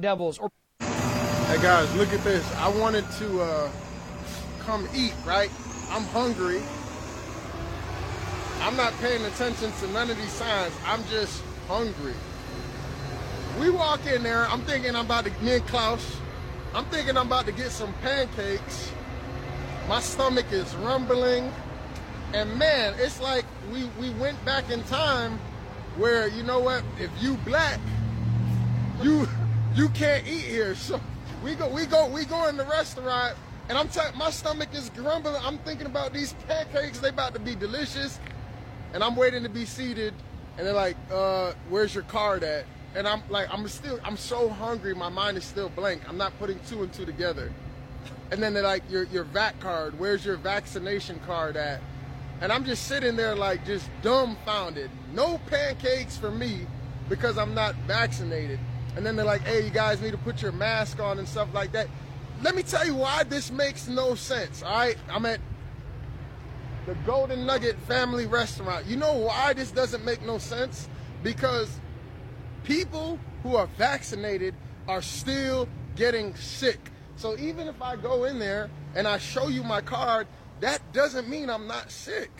Devils or Hey guys, look at this. I wanted to uh, come eat, right? I'm hungry. I'm not paying attention to none of these signs. I'm just hungry. We walk in there. I'm thinking I'm about to, me and Klaus, I'm thinking I'm about to get some pancakes. My stomach is rumbling. And man, it's like we, we went back in time where, you know what, if you black, you you can't eat here. So we go we go we go in the restaurant and I'm telling my stomach is grumbling. I'm thinking about these pancakes, they about to be delicious. And I'm waiting to be seated and they're like, uh, where's your card at? And I'm like, I'm still I'm so hungry, my mind is still blank. I'm not putting two and two together. And then they're like, your your vac card, where's your vaccination card at? And I'm just sitting there like just dumbfounded. No pancakes for me because I'm not vaccinated. And then they're like, hey, you guys need to put your mask on and stuff like that. Let me tell you why this makes no sense, all right? I'm at the Golden Nugget Family Restaurant. You know why this doesn't make no sense? Because people who are vaccinated are still getting sick. So even if I go in there and I show you my card, that doesn't mean I'm not sick.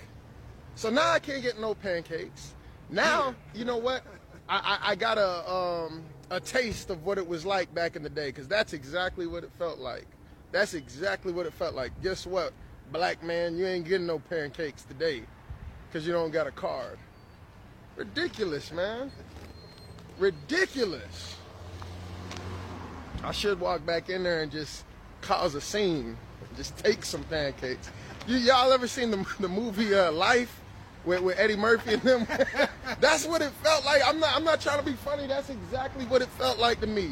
So now I can't get no pancakes. Now, you know what? I, I, I got a um, a taste of what it was like back in the day, because that's exactly what it felt like. That's exactly what it felt like. Guess what, black man, you ain't getting no pancakes today, because you don't got a card. Ridiculous, man. Ridiculous. I should walk back in there and just cause a scene, just take some pancakes. You y'all ever seen the the movie uh, Life? With, with Eddie Murphy and them. That's what it felt like. I'm not I'm not trying to be funny. That's exactly what it felt like to me.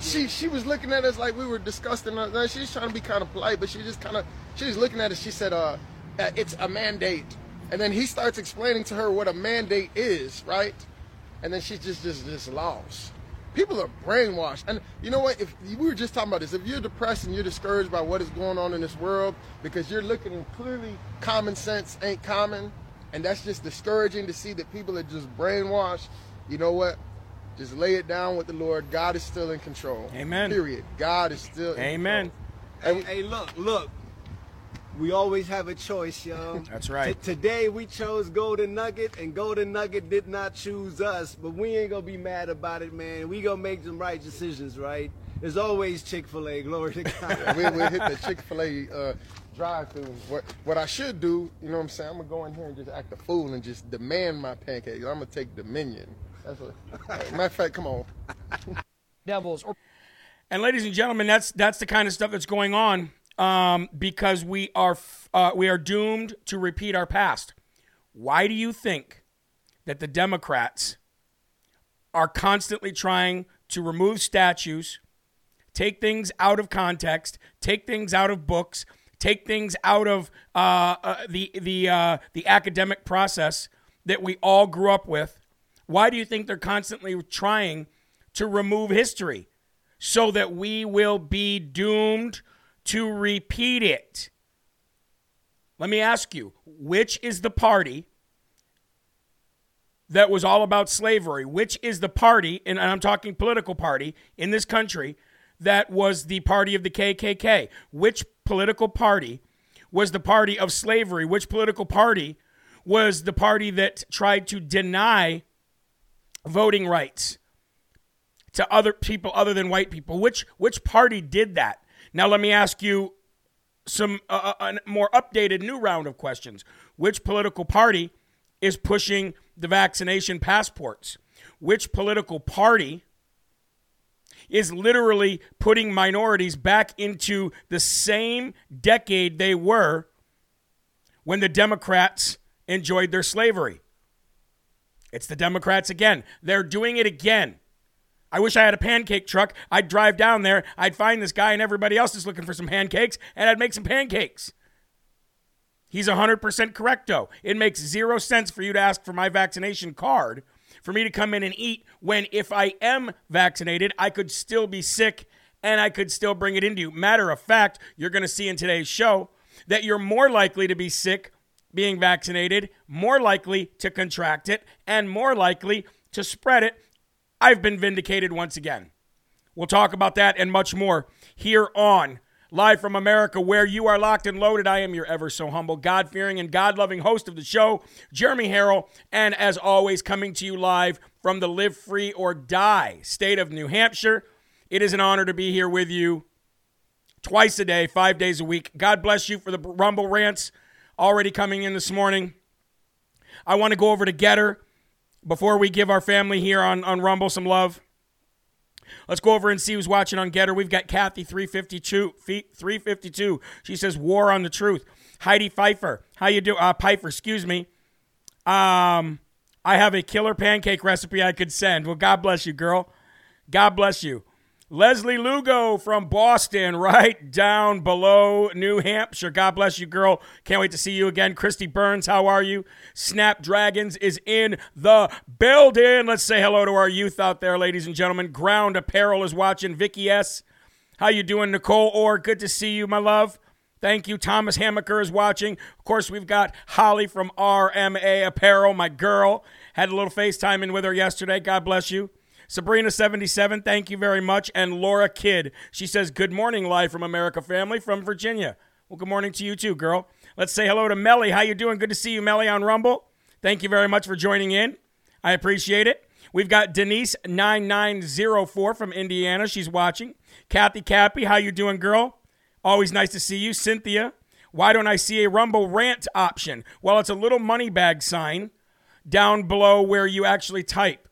She she was looking at us like we were disgusting. She's trying to be kind of polite, but she just kind of she was looking at us. She said, "Uh, uh, it's a mandate," and then he starts explaining to her what a mandate is, right? And then she just just just lost. People are brainwashed, and you know what? If we were just talking about this, if you're depressed and you're discouraged by what is going on in this world because you're looking and clearly common sense ain't common, and that's just discouraging to see that people are just brainwashed. You know what? Just lay it down with the Lord. God is still in control. Amen. Period. God is still. in Amen. control. Hey, hey, look, look. We always have a choice, y'all. That's right. T- today we chose Golden Nugget, and Golden Nugget did not choose us, but we ain't gonna be mad about it, man. We gonna make some right decisions, right? There's always Chick Fil A. Glory to God. we, we hit the Chick Fil A uh, drive through. What what I should do, you know what I'm saying? I'm gonna go in here and just act a fool and just demand my pancakes. I'm gonna take dominion. That's what. matter of fact, come on. Devils. Or- and ladies and gentlemen, that's that's the kind of stuff that's going on um, because we are uh, we are doomed to repeat our past. Why do you think that the Democrats are constantly trying to remove statues, take things out of context, take things out of books, take things out of uh, uh, the the uh, the academic process that we all grew up with? Why do you think they're constantly trying to remove history so that we will be doomed to repeat it? Let me ask you, which is the party that was all about slavery? Which is the party, and I'm talking political party in this country, that was the party of the KKK? Which political party was the party of slavery? Which political party was the party that tried to deny voting rights to other people other than white people? Which which party did that? Now let me ask you some uh, uh a more updated new round of questions. Which political party is pushing the vaccination passports? Which political party is literally putting minorities back into the same decade they were when the Democrats enjoyed their slavery? It's the Democrats again. They're doing it again. I wish I had a pancake truck. I'd drive down there, I'd find this guy and everybody else is looking for some pancakes, and I'd make some pancakes. He's 100% correct, though. It makes zero sense for you to ask for my vaccination card for me to come in and eat when, if I am vaccinated, I could still be sick and I could still bring it into you. Matter of fact, you're going to see in today's show that you're more likely to be sick being vaccinated, more likely to contract it, and more likely to spread it. I've been vindicated once again. We'll talk about that and much more here on Live from America, where you are locked and loaded. I am your ever so humble, God fearing, and God loving host of the show, Jeremy Herrell. And as always, coming to you live from the Live Free or Die state of New Hampshire. It is an honor to be here with you twice a day, five days a week. God bless you for the Rumble rants already coming in this morning. I want to go over to Gettr before we give our family here on, on Rumble some love. Let's go over and see who's watching on Gettr. We've got Kathy 352. 352. She says War on the Truth. Heidi Pfeiffer. How you do? Uh, Pfeiffer, excuse me. Um, I have a killer pancake recipe I could send. Well, God bless you, girl. God bless you. Leslie Lugo from Boston, right down below New Hampshire. God bless you, girl. Can't wait to see you again. Christy Burns, how are you? Snapdragons is in the building. Let's say hello to our youth out there, ladies and gentlemen. Ground Apparel is watching. Vicky S. How you doing, Nicole Orr? Good to see you, my love. Thank you. Thomas Hamaker is watching. Of course, we've got Holly from RMA Apparel, my girl. Had a little FaceTime in with her yesterday. God bless you. Sabrina77, thank you very much. And Laura Kidd, she says, Good morning, live from America family from Virginia. Well, good morning to you too, girl. Let's say hello to Melly. How you doing? Good to see you, Melly, on Rumble. Thank you very much for joining in. I appreciate it. We've got Denise9904 from Indiana. She's watching. Kathy Cappy, how you doing, girl? Always nice to see you. Cynthia, why don't I see a Rumble rant option? Well, it's a little money bag sign down below where you actually type.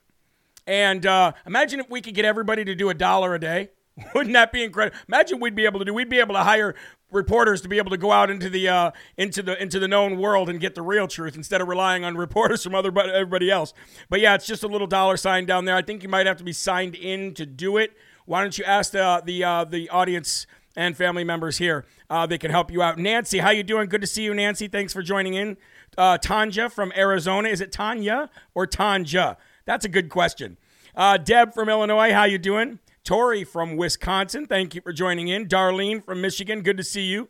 And uh, imagine if we could get everybody to do a dollar a day. Wouldn't that be incredible? Imagine we'd be able to do. We'd be able to hire reporters to be able to go out into the uh, into the into the known world and get the real truth instead of relying on reporters from other everybody else. But yeah, it's just a little dollar sign down there. I think you might have to be signed in to do it. Why don't you ask the the uh, the audience and family members here? Uh, they can help you out. Nancy, how you doing? Good to see you, Nancy. Thanks for joining in. Uh, Tanja from Arizona. Is it Tanya or Tanja? That's a good question. Uh, Deb from Illinois, how you doing? Tori from Wisconsin, thank you for joining in. Darlene from Michigan, good to see you.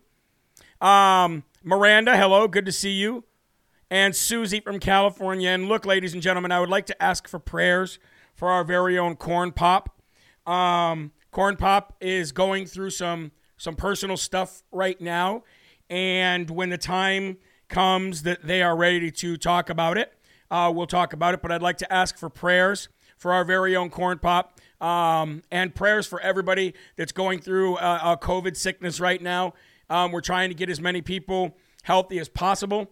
Um, Miranda, hello, good to see you. And Susie from California. And look, ladies and gentlemen, I would like to ask for prayers for our very own Corn Pop. Um, Corn Pop is going through some some personal stuff right now, and when the time comes that they are ready to talk about it, uh, we'll talk about it, but I'd like to ask for prayers for our very own Corn Pop um, and prayers for everybody that's going through a, COVID sickness right now. Um, we're trying to get as many people healthy as possible.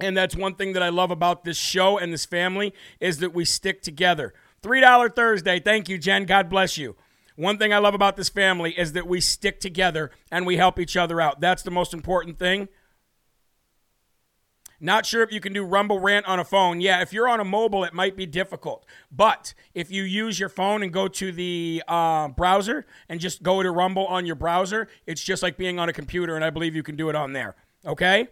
And that's one thing that I love about this show and this family is that we stick together. $3 Thursday. Thank you, Jen. God bless you. One thing I love about this family is that we stick together and we help each other out. That's the most important thing. Not sure if you can do Rumble Rant on a phone. Yeah, if you're on a mobile, it might be difficult. But if you use your phone and go to the uh, browser and just go to Rumble on your browser, it's just like being on a computer, and I believe you can do it on there. Okay?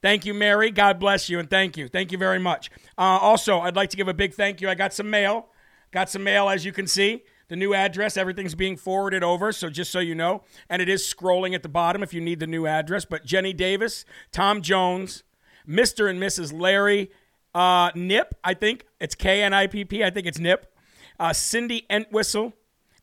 Thank you, Mary. God bless you, and thank you. Thank you very much. Uh, also, I'd like to give a big thank you. I got some mail. Got some mail, as you can see. The new address, everything's being forwarded over, so just so you know. And it is scrolling at the bottom if you need the new address. But Jenny Davis, Tom Jones, Mr. and Mrs. Larry uh, Nip, I think it's K N I P P. I think it's Nip. Uh, Cindy Entwistle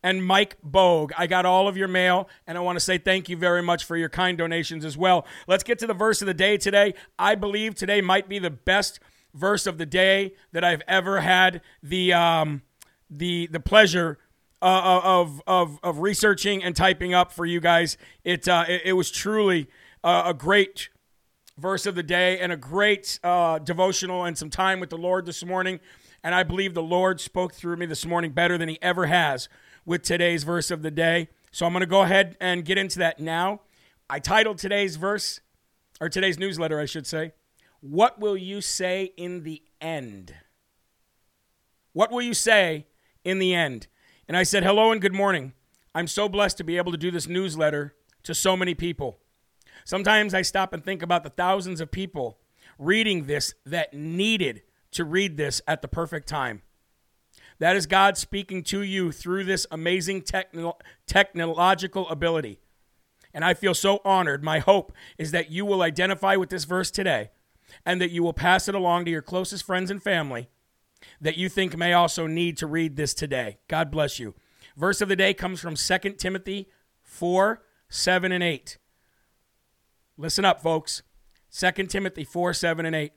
and Mike Bogue. I got all of your mail, and I want to say thank you very much for your kind donations as well. Let's get to the verse of the day today. I believe today might be the best verse of the day that I've ever had the um, the the pleasure uh, of of of researching and typing up for you guys. It uh, it, it was truly uh, a great verse of the day and a great uh, devotional and some time with the Lord this morning. And I believe the Lord spoke through me this morning better than he ever has with today's verse of the day. So I'm going to go ahead and get into that now. I titled today's verse, or today's newsletter, I should say, What Will You Say in the End? What will you say in the end? And I said, Hello and good morning. I'm so blessed to be able to do this newsletter to so many people. Sometimes I stop and think about the thousands of people reading this that needed to read this at the perfect time. That is God speaking to you through this amazing techno- technological ability. And I feel so honored. My hope is that you will identify with this verse today and that you will pass it along to your closest friends and family that you think may also need to read this today. God bless you. Verse of the day comes from 2 Timothy 4 7 and 8. Listen up, folks. 2 Timothy 4 7 and 8.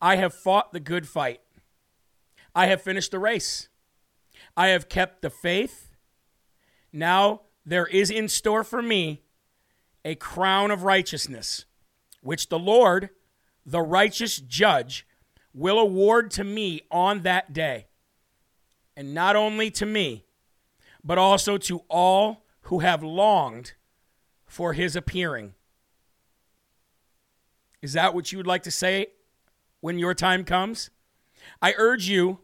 I have fought the good fight. I have finished the race. I have kept the faith. Now there is in store for me a crown of righteousness, which the Lord, the righteous judge, will award to me on that day. And not only to me, but also to all who have longed for his appearing. Is that what you would like to say when your time comes? I urge you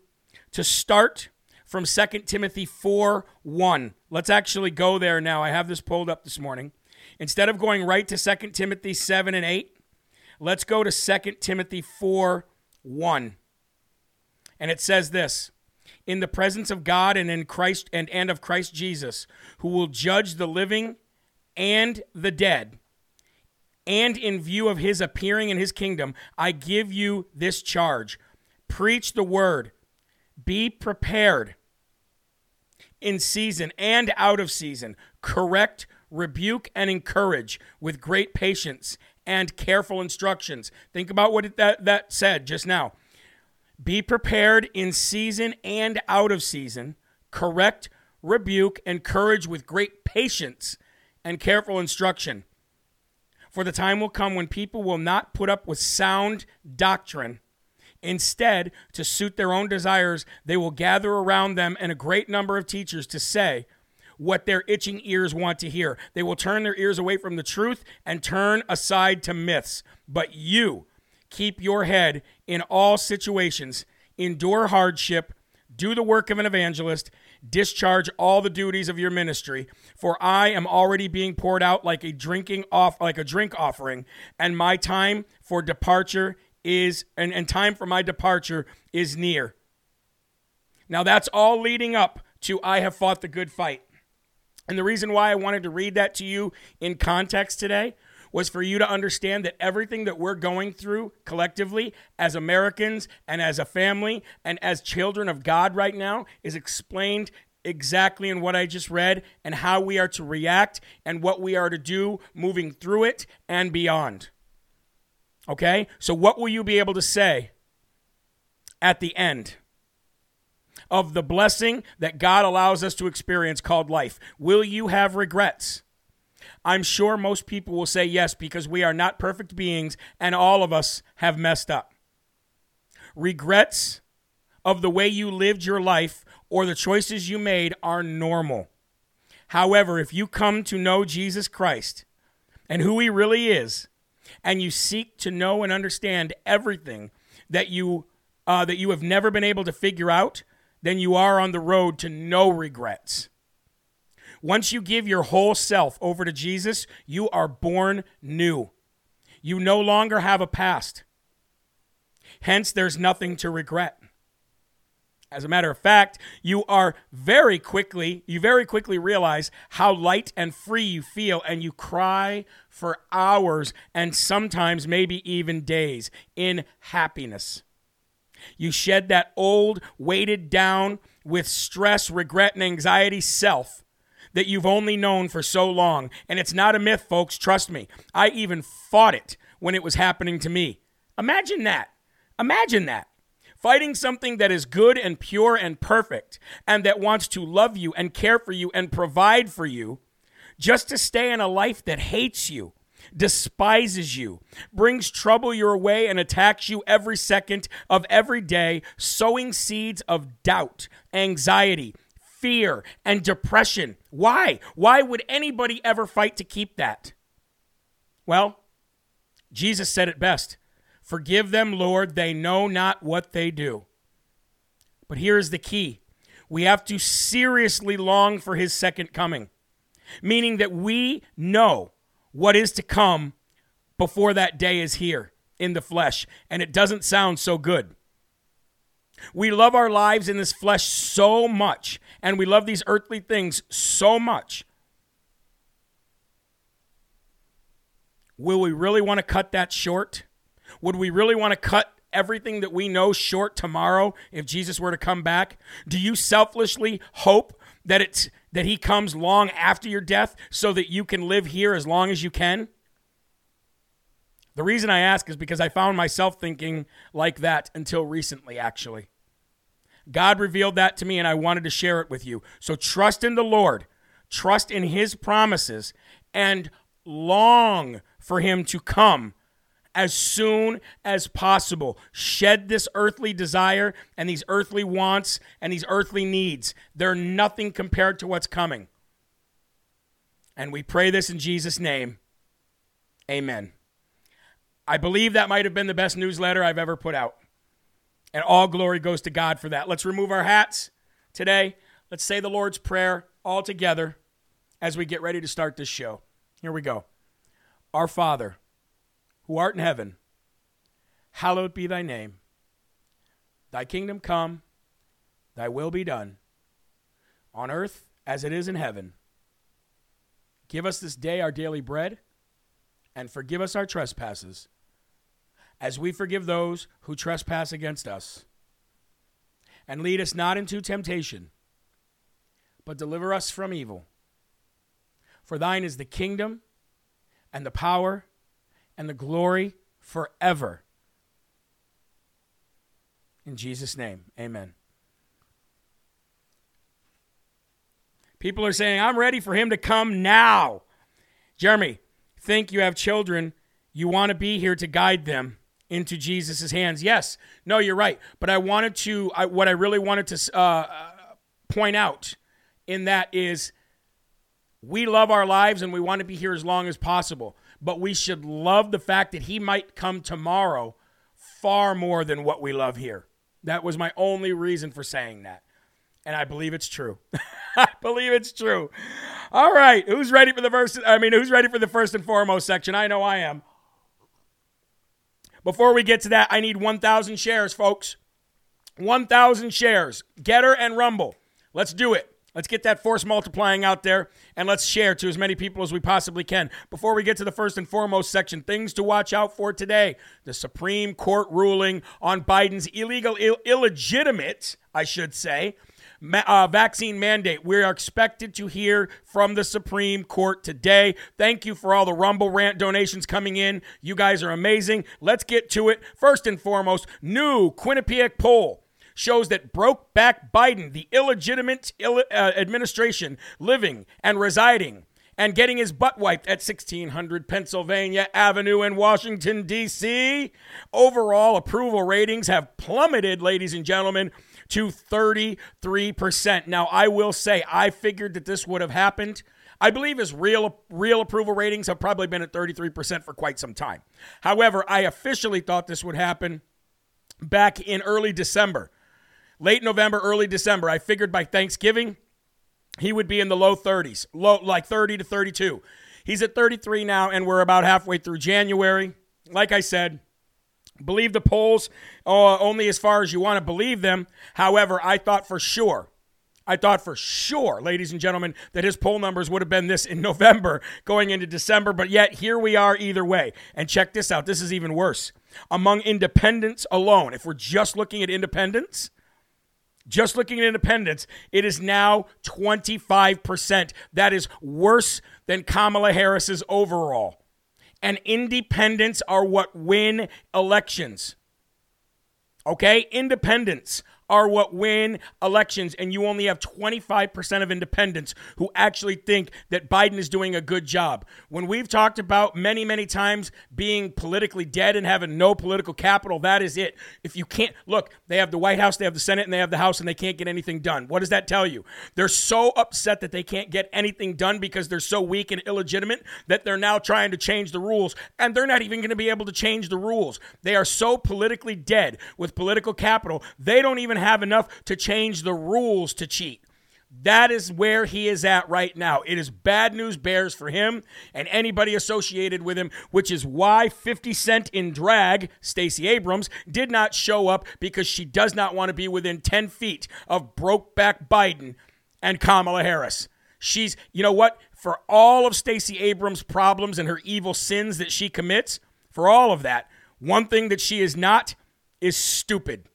to start from 2 Timothy 4 1. Let's actually go there now. I have this pulled up this morning. Instead of going right to 2 Timothy 7 and 8, let's go to 2 Timothy 4 1. And it says this In the presence of God and in Christ and, and of Christ Jesus, who will judge the living and the dead and in view of his appearing in his kingdom, I give you this charge preach the word, be prepared in season and out of season, correct, rebuke, and encourage with great patience and careful instructions. Think about what that, that said just now. Be prepared in season and out of season, correct, rebuke, encourage with great patience and careful instruction. For the time will come when people will not put up with sound doctrine. Instead, to suit their own desires, they will gather around them and a great number of teachers to say what their itching ears want to hear. They will turn their ears away from the truth and turn aside to myths. But you keep your head in all situations, endure hardship, do the work of an evangelist, discharge all the duties of your ministry for i am already being poured out like a drinking off like a drink offering and my time for departure is and, and time for my departure is near. Now that's all leading up to i have fought the good fight. And the reason why i wanted to read that to you in context today was for you to understand that everything that we're going through collectively as Americans and as a family and as children of God right now is explained exactly in what I just read and how we are to react and what we are to do moving through it and beyond. Okay? So, what will you be able to say at the end? Of the blessing that God allows us to experience called life. Will you have regrets? I'm sure most people will say yes because we are not perfect beings and all of us have messed up. Regrets of the way you lived your life or the choices you made are normal. However, if you come to know Jesus Christ and who he really is, and you seek to know and understand everything that you uh, that you have never been able to figure out, then you are on the road to no regrets. Once you give your whole self over to Jesus, you are born new. You no longer have a past. Hence, there's nothing to regret. As a matter of fact, you are very quickly, you very quickly realize how light and free you feel, and you cry for hours and sometimes maybe even days in happiness. You shed that old, weighted down with stress, regret, and anxiety self that you've only known for so long. And it's not a myth, folks. Trust me. I even fought it when it was happening to me. Imagine that. Imagine that. Fighting something that is good and pure and perfect and that wants to love you and care for you and provide for you just to stay in a life that hates you, despises you, brings trouble your way, and attacks you every second of every day, sowing seeds of doubt, anxiety, fear, and depression. Why? Why would anybody ever fight to keep that? Well, Jesus said it best Forgive them, Lord, they know not what they do. But here's the key we have to seriously long for his second coming, meaning that we know what is to come before that day is here in the flesh, and it doesn't sound so good. We love our lives in this flesh so much, and we love these earthly things so much. Will we really want to cut that short? Would we really want to cut everything that we know short tomorrow if Jesus were to come back? Do you selfishly hope that it's that he comes long after your death so that you can live here as long as you can? The reason I ask is because I found myself thinking like that until recently actually. God revealed that to me and I wanted to share it with you. So trust in the Lord, trust in his promises and long for him to come as soon as possible. Shed this earthly desire and these earthly wants and these earthly needs. They're nothing compared to what's coming. And we pray this in Jesus' name. Amen. I believe that might have been the best newsletter I've ever put out. And all glory goes to God for that. Let's remove our hats today. Let's say the Lord's Prayer all together as we get ready to start this show. Here we go. Our Father who art in heaven, hallowed be thy name. Thy kingdom come, thy will be done, on earth as it is in heaven. Give us this day our daily bread, and forgive us our trespasses, as we forgive those who trespass against us. And lead us not into temptation, but deliver us from evil. For thine is the kingdom, and the power, and the glory forever. In Jesus' name, amen. People are saying, I'm ready for him to come now. Jeremy, think you have children. You want to be here to guide them into Jesus' hands. Yes, no, you're right. But I wanted to, I, what I really wanted to uh, point out in that is we love our lives and we want to be here as long as possible but we should love the fact that he might come tomorrow far more than what we love here. That was my only reason for saying that. And I believe it's true. I believe it's true. All right, who's ready for the first I mean, who's ready for the first and foremost section? I know I am. Before we get to that, I need 1,000 shares, folks. 1,000 shares. Gettr and Rumble. Let's do it. Let's get that force multiplying out there and let's share to as many people as we possibly can. Before we get to the first and foremost section, things to watch out for today the Supreme Court ruling on Biden's illegal, Ill- illegitimate, I should say, ma- uh, vaccine mandate. We are expected to hear from the Supreme Court today. Thank you for all the Rumble Rant donations coming in. You guys are amazing. Let's get to it. First and foremost, new Quinnipiac poll shows that broke back Biden, the illegitimate Ill- uh, administration living and residing and getting his butt wiped at 1600 Pennsylvania Avenue in Washington, D.C. Overall approval ratings have plummeted, ladies and gentlemen, to 33%. Now, I will say, I figured that this would have happened. I believe his real real approval ratings have probably been at 33% for quite some time. However, I officially thought this would happen back in early December. Late November, early December. I figured by Thanksgiving he would be in the low 30s, low like 30 to 32. He's at 33 now and we're about halfway through January. Like I said, believe the polls uh, only as far as you want to believe them. However, I thought for sure I thought for sure, ladies and gentlemen, that his poll numbers would have been this in November going into December, but yet here we are either way. And check this out this is even worse. Among independents alone, if we're just looking at independents, just looking at independents, it is now 25%. That is worse than Kamala Harris's overall. And independents are what win elections. Okay? Independents are what win elections, and you only have 25% of independents who actually think that Biden is doing a good job. When we've talked about many, many times being politically dead and having no political capital, that is it. If you can't, look, they have the White House, they have the Senate, and they have the House, and they can't get anything done. What does that tell you? They're so upset that they can't get anything done because they're so weak and illegitimate that they're now trying to change the rules, and they're not even going to be able to change the rules. They are so politically dead with political capital, they don't even have enough to change the rules to cheat. That is where he is at right now. It is bad news bears for him and anybody associated with him, which is why 50 Cent in drag, Stacey Abrams, did not show up because she does not want to be within 10 feet of Brokeback Biden and Kamala Harris. She's, you know what? For all of Stacey Abrams' problems and her evil sins that she commits, for all of that, one thing that she is not is stupid.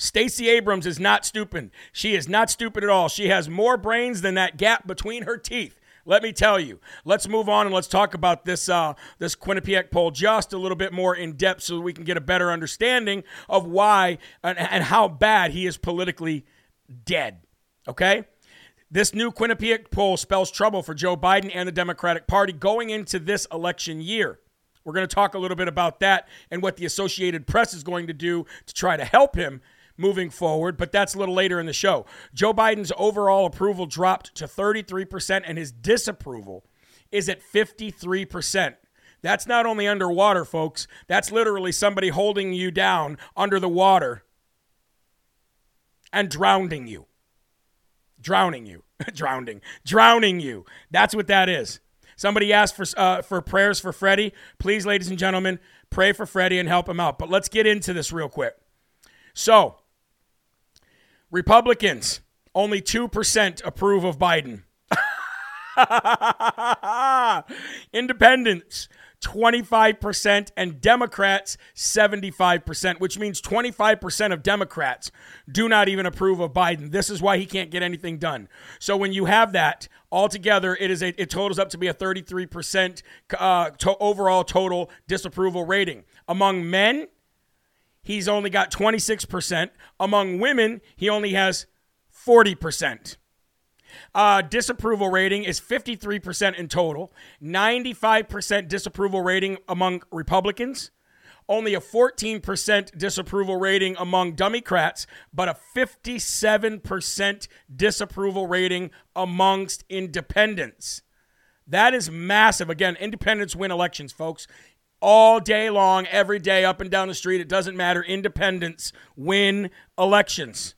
Stacey Abrams is not stupid. She is not stupid at all. She has more brains than that gap between her teeth. Let me tell you. Let's move on and let's talk about this uh, this Quinnipiac poll just a little bit more in depth, so we can get a better understanding of why and, and how bad he is politically dead. Okay. This new Quinnipiac poll spells trouble for Joe Biden and the Democratic Party going into this election year. We're going to talk a little bit about that and what the Associated Press is going to do to try to help him moving forward, but that's a little later in the show. Joe Biden's overall approval dropped to 33%, and his disapproval is at 53%. That's not only underwater, folks, that's literally somebody holding you down under the water and drowning you. Drowning you. drowning. Drowning you. That's what that is. Somebody asked for uh, for prayers for Freddie. Please, ladies and gentlemen, pray for Freddie and help him out. But let's get into this real quick. So, Republicans, only 2% approve of Biden. Independents, 25%, and Democrats, 75%, which means 25% of Democrats do not even approve of Biden. This is why he can't get anything done. So when you have that, altogether, it is a, it totals up to be a 33% uh, to overall total disapproval rating. Among men, he's only got 26%. Among women, he only has 40%. Uh, disapproval rating is 53% in total, 95% disapproval rating among Republicans, only a 14% disapproval rating among Democrats, but a 57% disapproval rating amongst independents. That is massive. Again, independents win elections, folks all day long, every day, up and down the street. It doesn't matter. Independents win elections.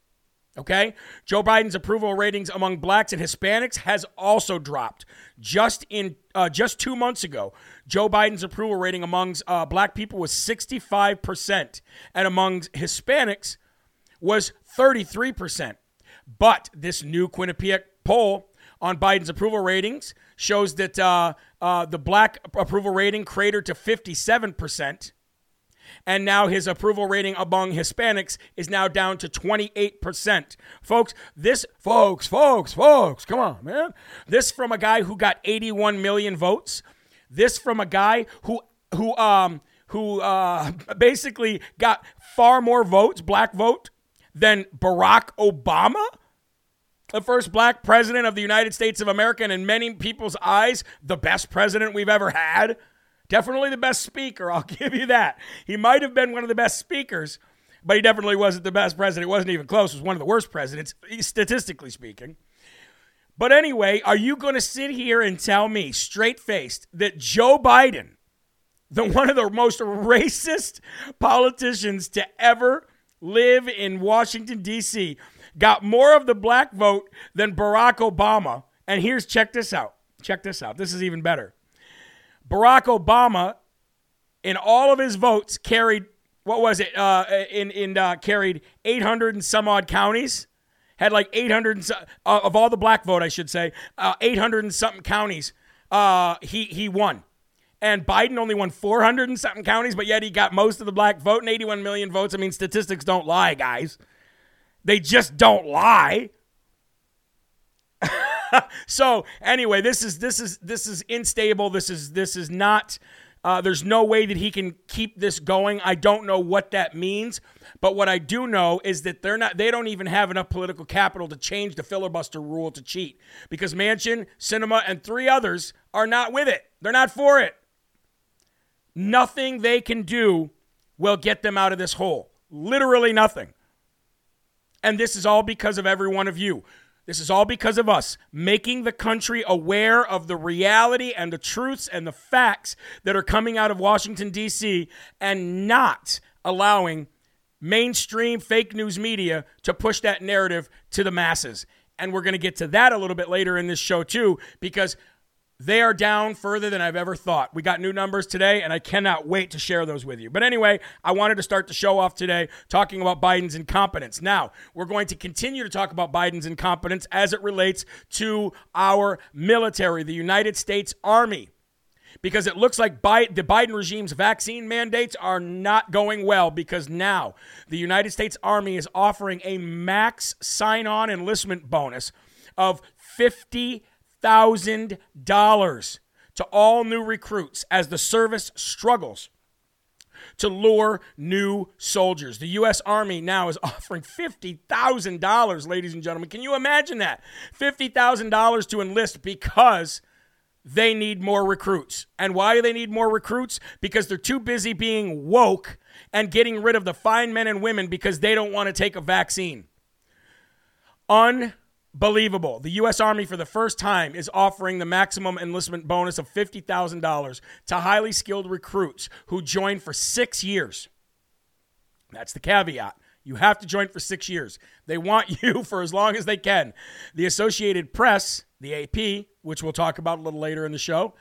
Okay? Joe Biden's approval ratings among blacks and Hispanics has also dropped. Just in uh, just two months ago, Joe Biden's approval rating among uh, black people was 65%, and among Hispanics was 33%. But this new Quinnipiac poll on Biden's approval ratings shows that uh, uh, the black approval rating cratered to 57%. And now his approval rating among Hispanics is now down to 28%. Folks, this, folks, folks, folks, come on, man. This from a guy who got 81 million votes. This from a guy who, who, um, who uh, basically got far more votes, black vote, than Barack Obama the first black president of the United States of America, and in many people's eyes, the best president we've ever had. Definitely the best speaker, I'll give you that. He might have been one of the best speakers, but he definitely wasn't the best president. It wasn't even close. It was one of the worst presidents, statistically speaking. But anyway, are you going to sit here and tell me, straight faced, that Joe Biden, the one of the most racist politicians to ever live in Washington, D.C., got more of the black vote than Barack Obama? And here's check this out. Check this out. This is even better. Barack Obama, in all of his votes, carried what was it? Uh, in in uh, carried 800 and some odd counties. Had like 800 and, uh, of all the black vote, I should say, uh, 800 and something counties. Uh, he he won, and Biden only won 400 and something counties, but yet he got most of the black vote and 81 million votes. I mean, statistics don't lie, guys. They just don't lie. so anyway, this is this is this is unstable. This is this is not. Uh, there's no way that he can keep this going. I don't know what that means, but what I do know is that they're not. They don't even have enough political capital to change the filibuster rule to cheat because Manchin, Sinema, and three others are not with it. They're not for it. Nothing they can do will get them out of this hole. Literally nothing. And this is all because of every one of you. This is all because of us making the country aware of the reality and the truths and the facts that are coming out of Washington, D.C., and not allowing mainstream fake news media to push that narrative to the masses. And we're going to get to that a little bit later in this show, too, because they are down further than I've ever thought. We got new numbers today, and I cannot wait to share those with you. But anyway, I wanted to start the show off today talking about Biden's incompetence. Now, we're going to continue to talk about Biden's incompetence as it relates to our military, the United States Army. Because it looks like the Biden regime's vaccine mandates are not going well because now the United States Army is offering a max sign on enlistment bonus of 50 $1,000 to all new recruits as the service struggles to lure new soldiers. The U.S. Army now is offering $50,000, ladies and gentlemen. Can you imagine that? $50,000 to enlist because they need more recruits. And why do they need more recruits? Because they're too busy being woke and getting rid of the fine men and women because they don't want to take a vaccine. Un Believable. The U.S. Army, for the first time, is offering the maximum enlistment bonus of $50,000 to highly skilled recruits who join for six years. That's the caveat. You have to join for six years. They want you for as long as they can. The Associated Press, the AP, which we'll talk about a little later in the show,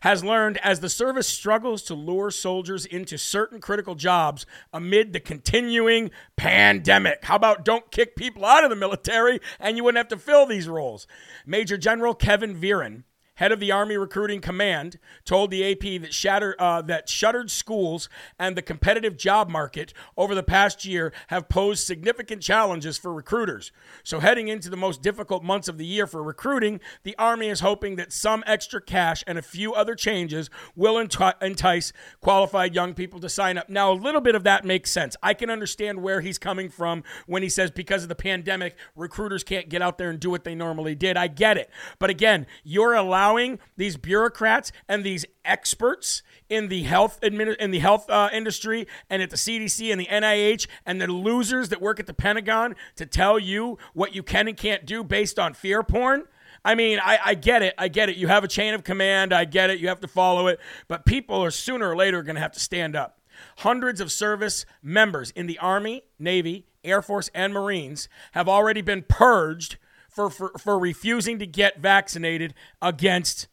has learned as the service struggles to lure soldiers into certain critical jobs amid the continuing pandemic. How about don't kick people out of the military and you wouldn't have to fill these roles? Major General Kevin Vereen head of the Army Recruiting Command, told the AP that, shatter, uh, that shuttered schools and the competitive job market over the past year have posed significant challenges for recruiters. So, heading into the most difficult months of the year for recruiting, the Army is hoping that some extra cash and a few other changes will entice qualified young people to sign up. Now, a little bit of that makes sense. I can understand where he's coming from when he says because of the pandemic, recruiters can't get out there and do what they normally did. I get it. But again, you're allowed allowing these bureaucrats and these experts in the health in the health uh, industry and at the CDC and the NIH and the losers that work at the Pentagon to tell you what you can and can't do based on fear porn. I mean, I, I get it. I get it. You have a chain of command. I get it. You have to follow it. But people are sooner or later going to have to stand up. Hundreds of service members in the Army, Navy, Air Force, and Marines have already been purged for, for, for refusing to get vaccinated against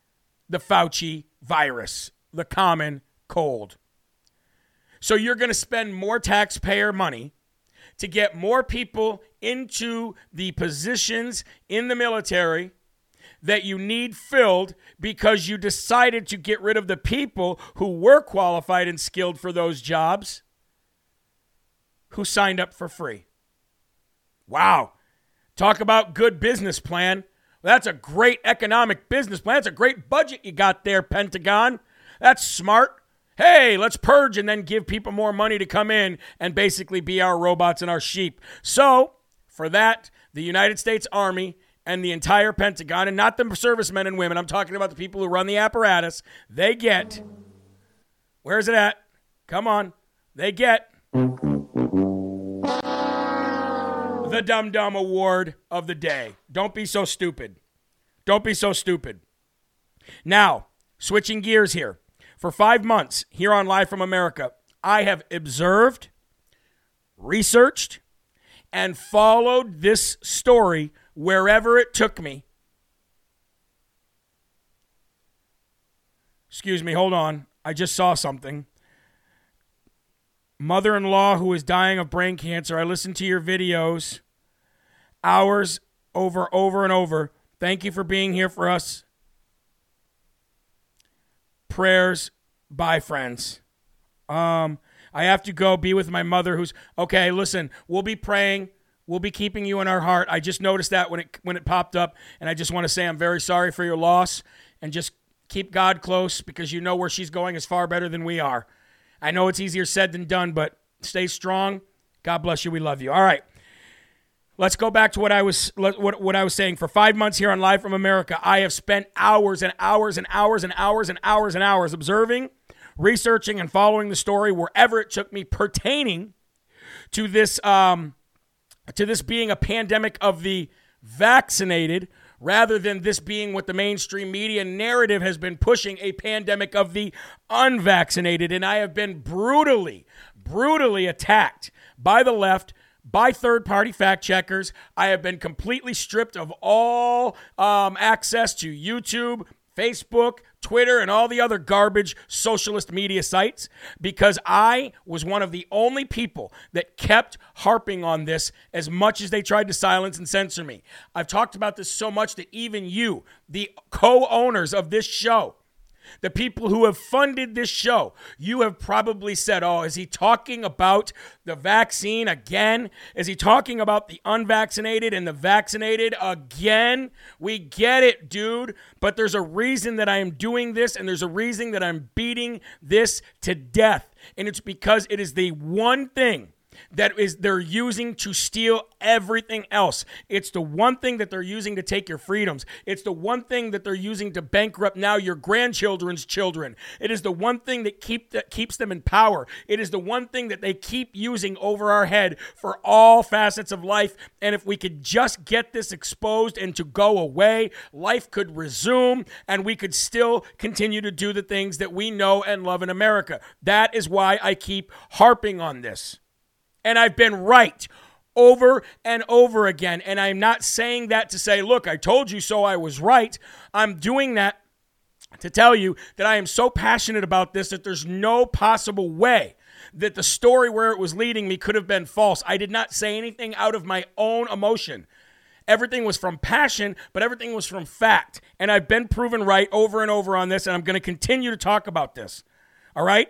the Fauci virus, the common cold. So you're going to spend more taxpayer money to get more people into the positions in the military that you need filled because you decided to get rid of the people who were qualified and skilled for those jobs who signed up for free. Wow. Talk about good business plan. That's a great economic business plan. That's a great budget you got there, Pentagon. That's smart. Hey, let's purge and then give people more money to come in and basically be our robots and our sheep. So, for that, the United States Army and the entire Pentagon, and not the servicemen and women, I'm talking about the people who run the apparatus, they get. Where's it at? Come on. They get the Dum Dum Award of the day. Don't be so stupid. Don't be so stupid. Now, switching gears here. For five months here on Live from America, I have observed, researched, and followed this story wherever it took me. Excuse me, hold on. I just saw something. Mother in law who is dying of brain cancer. I listened to your videos hours over, over, and over. Thank you for being here for us. Prayers. Bye, friends. Um, I have to go be with my mother who's okay, listen, we'll be praying. We'll be keeping you in our heart. I just noticed that when it when it popped up, and I just want to say I'm very sorry for your loss and just keep God close because you know where she's going is far better than we are. I know it's easier said than done, but stay strong. God bless you. We love you. All right. Let's go back to what I was what, what I was saying. For five months here on Live from America, I have spent hours and hours and hours and hours and hours and hours observing, researching, and following the story wherever it took me pertaining to this um, to this being a pandemic of the vaccinated rather than this being what the mainstream media narrative has been pushing a pandemic of the unvaccinated. And I have been brutally, brutally attacked by the left. By third party fact checkers. I have been completely stripped of all um, access to YouTube, Facebook, Twitter, and all the other garbage socialist media sites because I was one of the only people that kept harping on this as much as they tried to silence and censor me. I've talked about this so much that even you, the co owners of this show, the people who have funded this show, you have probably said, Oh, is he talking about the vaccine again? Is he talking about the unvaccinated and the vaccinated again? We get it, dude. But there's a reason that I am doing this, and there's a reason that I'm beating this to death. And it's because it is the one thing that is they're using to steal everything else. It's the one thing that they're using to take your freedoms. It's the one thing that they're using to bankrupt now your grandchildren's children. It is the one thing that keep that keeps them in power. It is the one thing that they keep using over our head for all facets of life. And if we could just get this exposed and to go away, life could resume and we could still continue to do the things that we know and love in America. That is why I keep harping on this. And I've been right over and over again. And I'm not saying that to say, look, I told you so, I was right. I'm doing that to tell you that I am so passionate about this that there's no possible way that the story where it was leading me could have been false. I did not say anything out of my own emotion. Everything was from passion, but everything was from fact. And I've been proven right over and over on this, and I'm going to continue to talk about this. All right?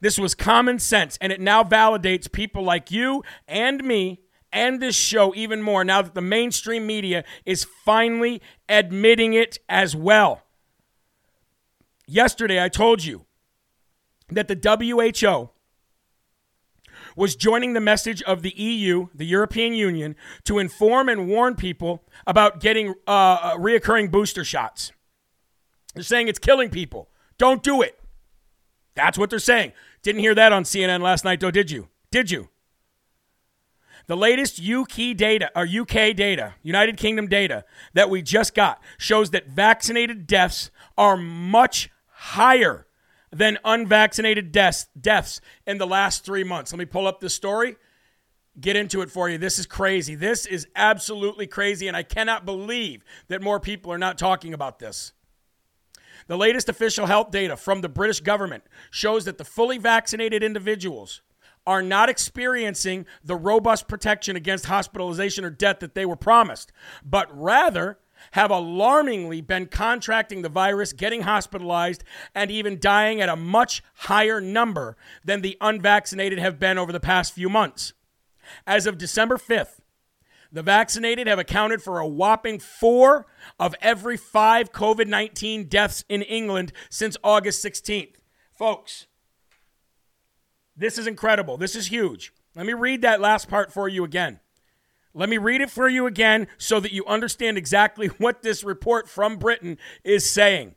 This was common sense, and it now validates people like you and me and this show even more now that the mainstream media is finally admitting it as well. Yesterday, I told you that the WHO was joining the message of the EU, the European Union, to inform and warn people about getting uh, reoccurring booster shots. They're saying it's killing people. Don't do it. That's what they're saying. Didn't hear that on CNN last night, though, did you? Did you? The latest UK data, or UK data, United Kingdom data that we just got shows that vaccinated deaths are much higher than unvaccinated deaths, deaths in the last three months. Let me pull up this story, get into it for you. This is crazy. This is absolutely crazy, and I cannot believe that more people are not talking about this. The latest official health data from the British government shows that the fully vaccinated individuals are not experiencing the robust protection against hospitalization or death that they were promised, but rather have alarmingly been contracting the virus, getting hospitalized, and even dying at a much higher number than the unvaccinated have been over the past few months. As of December 5th, the vaccinated have accounted for a whopping four of every five COVID 19 deaths in England since August 16th. Folks, this is incredible. This is huge. Let me read that last part for you again. Let me read it for you again so that you understand exactly what this report from Britain is saying.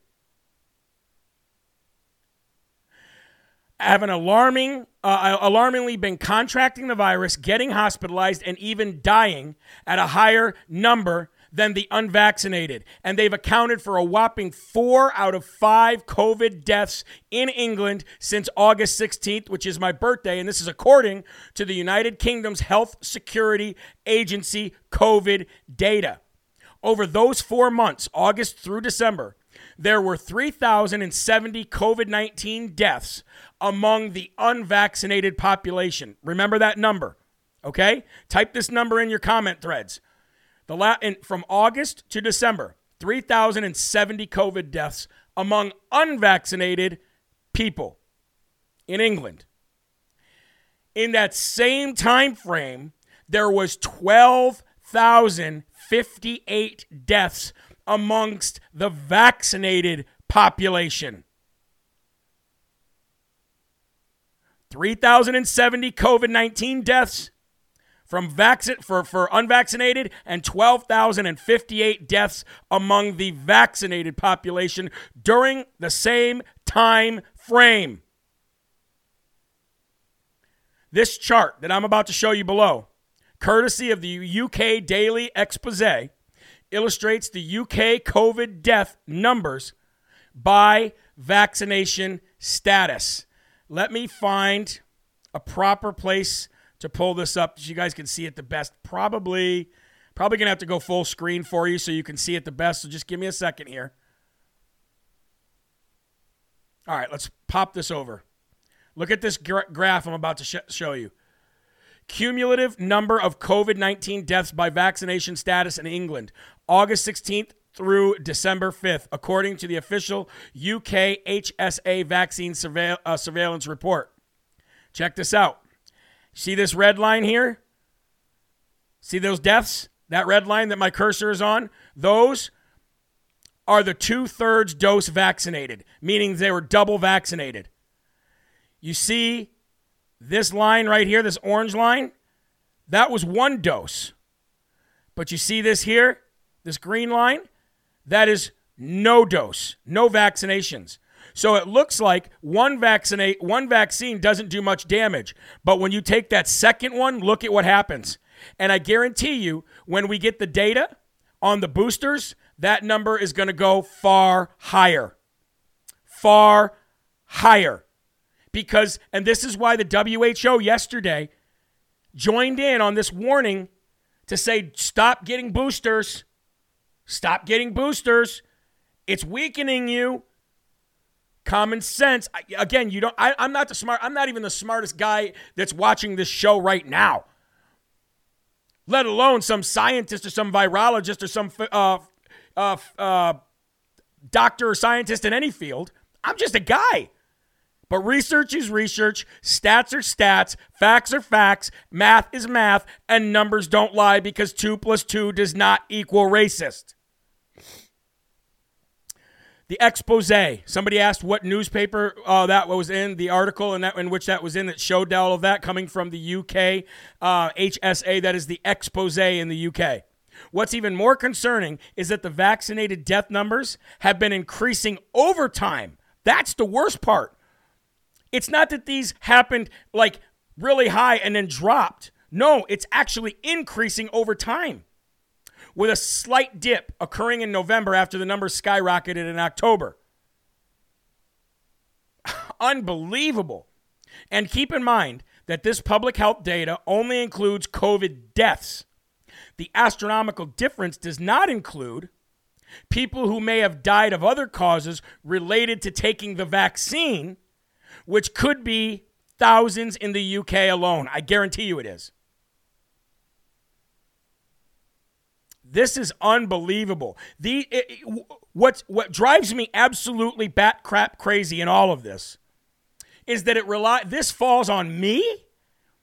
Have an alarming, uh, alarmingly been contracting the virus, getting hospitalized, and even dying at a higher number than the unvaccinated. And they've accounted for a whopping four out of five COVID deaths in England since August 16th, which is my birthday. And this is according to the United Kingdom's Health Security Agency COVID data. Over those four months, August through December, there were 3,070 COVID 19 deaths among the unvaccinated population. Remember that number, okay? Type this number in your comment threads. The la- in, from August to December, 3,070 COVID deaths among unvaccinated people in England. In that same time frame, there was 12,058 deaths amongst the vaccinated population. 3,070 COVID 19 deaths from vaccine for, for unvaccinated and 12,058 deaths among the vaccinated population during the same time frame. This chart that I'm about to show you below, courtesy of the UK Daily Expose, illustrates the UK COVID death numbers by vaccination status. Let me find a proper place to pull this up so you guys can see it the best. Probably, probably gonna have to go full screen for you so you can see it the best. So just give me a second here. All right, let's pop this over. Look at this gra- graph I'm about to sh- show you. Cumulative number of COVID 19 deaths by vaccination status in England, August 16th through December 5th, according to the official UK HSA vaccine surveil- uh, surveillance report. Check this out. See this red line here? See those deaths? That red line that my cursor is on? Those are the two thirds dose vaccinated, meaning they were double vaccinated. You see this line right here, this orange line? That was one dose. But you see this here, this green line? That is no dose, no vaccinations. So it looks like one vaccinate one vaccine doesn't do much damage. But when you take that second one, look at what happens. And I guarantee you, when we get the data on the boosters, that number is going to go far higher. Far higher. Because, and this is why the WHO yesterday joined in on this warning to say stop getting boosters. Stop getting boosters. It's weakening you common sense. Again, you don't. I, I'm not the smart. I'm not even the smartest guy that's watching this show right now. Let alone some scientist or some virologist or some uh, uh, uh, doctor or scientist in any field. I'm just a guy. But research is research, stats are stats, facts are facts, math is math, and numbers don't lie because 2 plus 2 does not equal racist. The expose. Somebody asked what newspaper uh, that was in the article in, that, in which that was in that showed all of that coming from the UK uh, HSA. That is the expose in the UK. What's even more concerning is that the vaccinated death numbers have been increasing over time. That's the worst part. It's not that these happened like really high and then dropped. No, it's actually increasing over time with a slight dip occurring in November after the numbers skyrocketed in October. Unbelievable. And keep in mind that this public health data only includes COVID deaths. The astronomical difference does not include people who may have died of other causes related to taking the vaccine, which could be thousands in the UK alone. I guarantee you it is. This is unbelievable. The it, what what drives me absolutely bat crap crazy in all of this is that it rely this falls on me.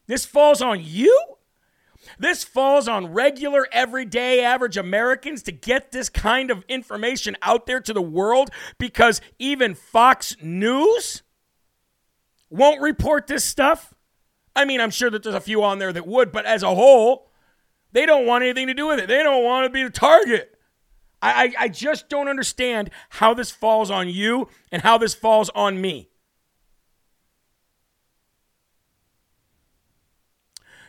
This falls on you. This falls on regular, everyday, average Americans to get this kind of information out there to the world because even Fox News won't report this stuff. I mean, I'm sure that there's a few on there that would, but as a whole, They don't want anything to do with it. They don't want to be the target. I, I, I just don't understand how this falls on you and how this falls on me.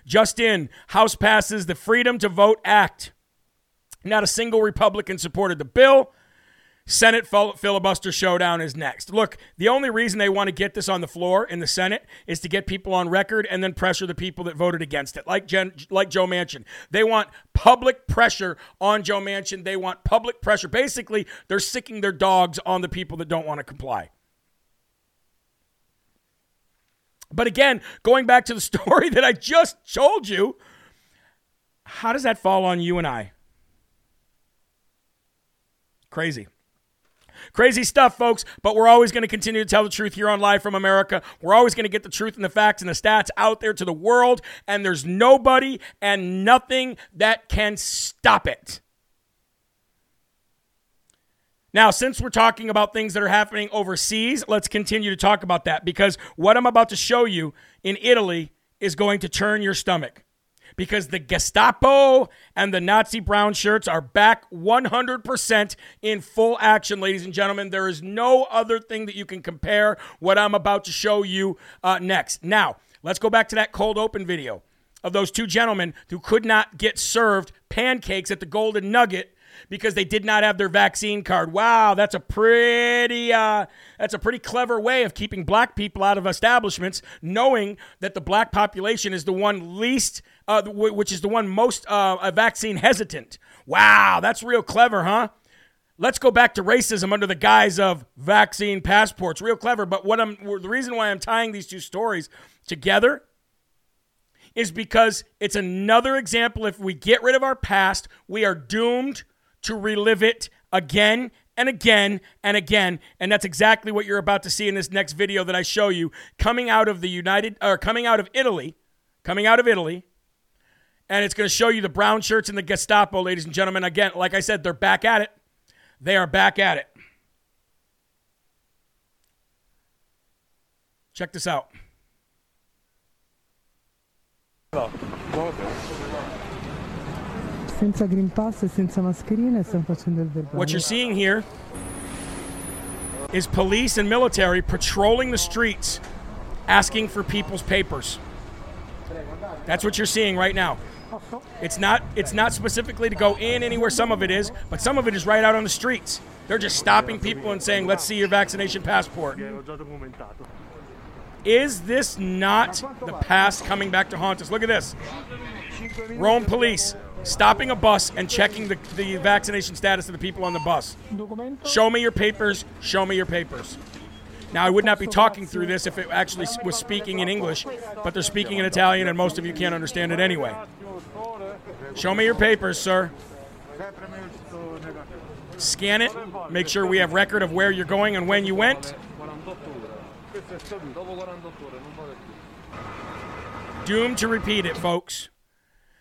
Just in, House passes the Freedom to Vote Act. Not a single Republican supported the bill. Senate filibuster showdown is next. Look, the only reason they want to get this on the floor in the Senate is to get people on record and then pressure the people that voted against it, like Jen, like Joe Manchin. They want public pressure on Joe Manchin. They want public pressure. Basically, they're sicking their dogs on the people that don't want to comply. But again, going back to the story that I just told you, how does that fall on you and I? Crazy. Crazy stuff, folks, but we're always going to continue to tell the truth here on Live from America. We're always going to get the truth and the facts and the stats out there to the world, and there's nobody and nothing that can stop it. Now, since we're talking about things that are happening overseas, let's continue to talk about that because what I'm about to show you in Italy is going to turn your stomach because the Gestapo and the Nazi brown shirts are back 100% in full action, ladies and gentlemen. There is no other thing that you can compare what I'm about to show you uh, next. Now, let's go back to that cold open video of those two gentlemen who could not get served pancakes at the Golden Nugget because they did not have their vaccine card. Wow, that's a pretty uh, that's a pretty clever way of keeping black people out of establishments, knowing that the black population is the one least, uh, which is the one most uh, vaccine hesitant. Wow, that's real clever, huh? Let's go back to racism under the guise of vaccine passports. Real clever. But what I'm the reason why I'm tying these two stories together is because it's another example. If we get rid of our past, we are doomed to relive it again and again and again. And that's exactly what you're about to see in this next video that I show you coming out of the United or coming out of Italy, coming out of Italy. And it's going to show you the brown shirts and the Gestapo, ladies and gentlemen. Again, like I said, they're back at it. They are back at it. Check this out. senza Green Pass e senza mascherine stiamo facendo il verbale. What you're seeing here is police and military patrolling the streets asking for people's papers. That's what you're seeing right now. It's not it's not specifically to go in anywhere some of it is, but some of it is right out on the streets. They're just stopping people and saying, "Let's see your vaccination passport." Is this not the past coming back to haunt us? Look at this. Rome police stopping a bus and checking the, the vaccination status of the people on the bus. Show me your papers. Show me your papers. Now, I would not be talking through this if it actually was speaking in English, but they're speaking in Italian, and most of you can't understand it anyway. Show me your papers, sir. Scan it. Make sure we have record of where you're going and when you went. Doomed to repeat it, folks.